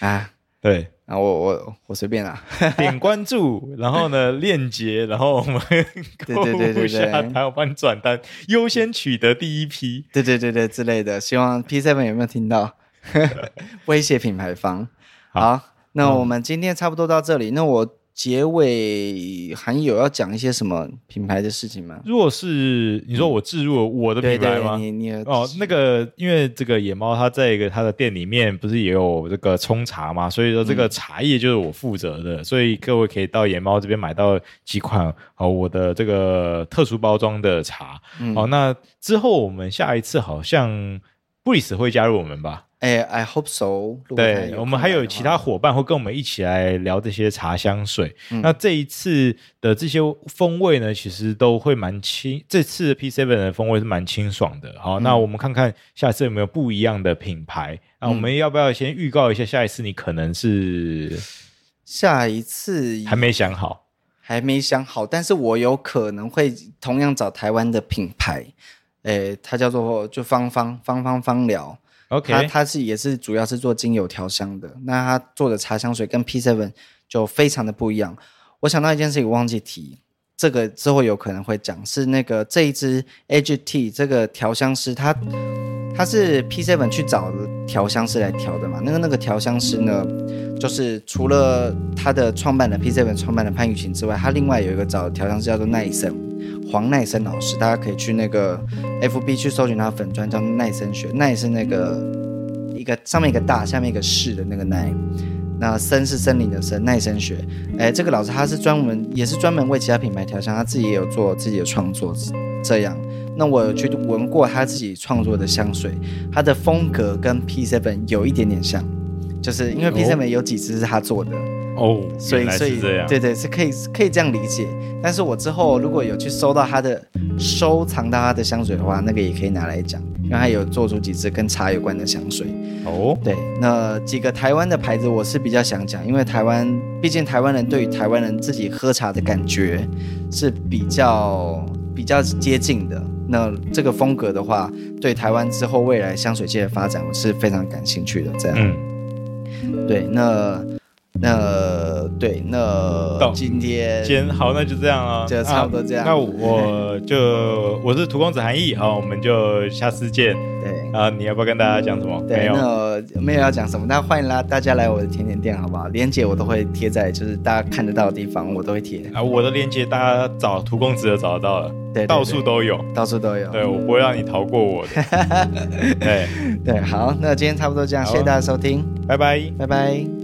啊，对，啊我我我随便啦，点关注，然后呢链接，然后我们对对对对对，还有帮你转单，优先取得第一批，对对对对之类的，希望 P Seven 有没有听到？威胁品牌方，好，那我们今天差不多到这里，那我。结尾还有要讲一些什么品牌的事情吗？如果是你说我置入了我的品牌吗？你你哦，那个因为这个野猫它在一个它的店里面不是也有这个冲茶嘛，所以说这个茶叶就是我负责的，嗯、所以各位可以到野猫这边买到几款哦我的这个特殊包装的茶。嗯、哦，那之后我们下一次好像布里斯会加入我们吧？哎，I hope so。对，我们还有其他伙伴会跟我们一起来聊这些茶香水。嗯、那这一次的这些风味呢，其实都会蛮清。这次 P Seven 的风味是蛮清爽的。好，嗯、那我们看看下次有没有不一样的品牌。那我们要不要先预告一下，下一次你可能是下一次还没想好，还没想好，但是我有可能会同样找台湾的品牌。哎，它叫做就芳芳芳芳芳疗。OK，他他是也是主要是做精油调香的，那他做的茶香水跟 P Seven 就非常的不一样。我想到一件事情，我忘记提，这个之后有可能会讲，是那个这一支 AGT 这个调香师，他他是 P Seven 去找调香师来调的嘛？那个那个调香师呢，就是除了他的创办的 P Seven 创办的潘雨晴之外，他另外有一个找调香师叫做奈森。黄奈森老师，大家可以去那个 FB 去搜寻他的粉专，叫奈森学。奈是那个一个上面一个大，下面一个士的那个奈，那森是森林的森，奈森学。哎，这个老师他是专门也是专门为其他品牌调香，他自己也有做自己的创作。这样，那我有去闻过他自己创作的香水，他的风格跟 P Seven 有一点点像，就是因为 P Seven 有几支是他做的。哦，所以所以对对是可以可以这样理解，但是我之后如果有去收到他的收藏到他的香水的话，那个也可以拿来讲，因为他有做出几支跟茶有关的香水。哦，对，那几个台湾的牌子我是比较想讲，因为台湾毕竟台湾人对于台湾人自己喝茶的感觉是比较比较接近的。那这个风格的话，对台湾之后未来香水界的发展，我是非常感兴趣的。这样，嗯，对，那。那对，那今天今天好，那就这样了，就差不多这样。啊、那我就 我是涂公子韩奕，好，我们就下次见。对啊，你要不要跟大家讲什么？对，没有，那没有要讲什么。那欢迎啦，大家来我的甜点店，好不好？链接我都会贴在就是大家看得到的地方，我都会贴。啊，我的链接大家找涂公子就找得到了，对，对，对，到处都有，到处都有。对，我不会让你逃过我的。对对，好，那今天差不多这样，谢谢大家收听，拜拜，拜拜。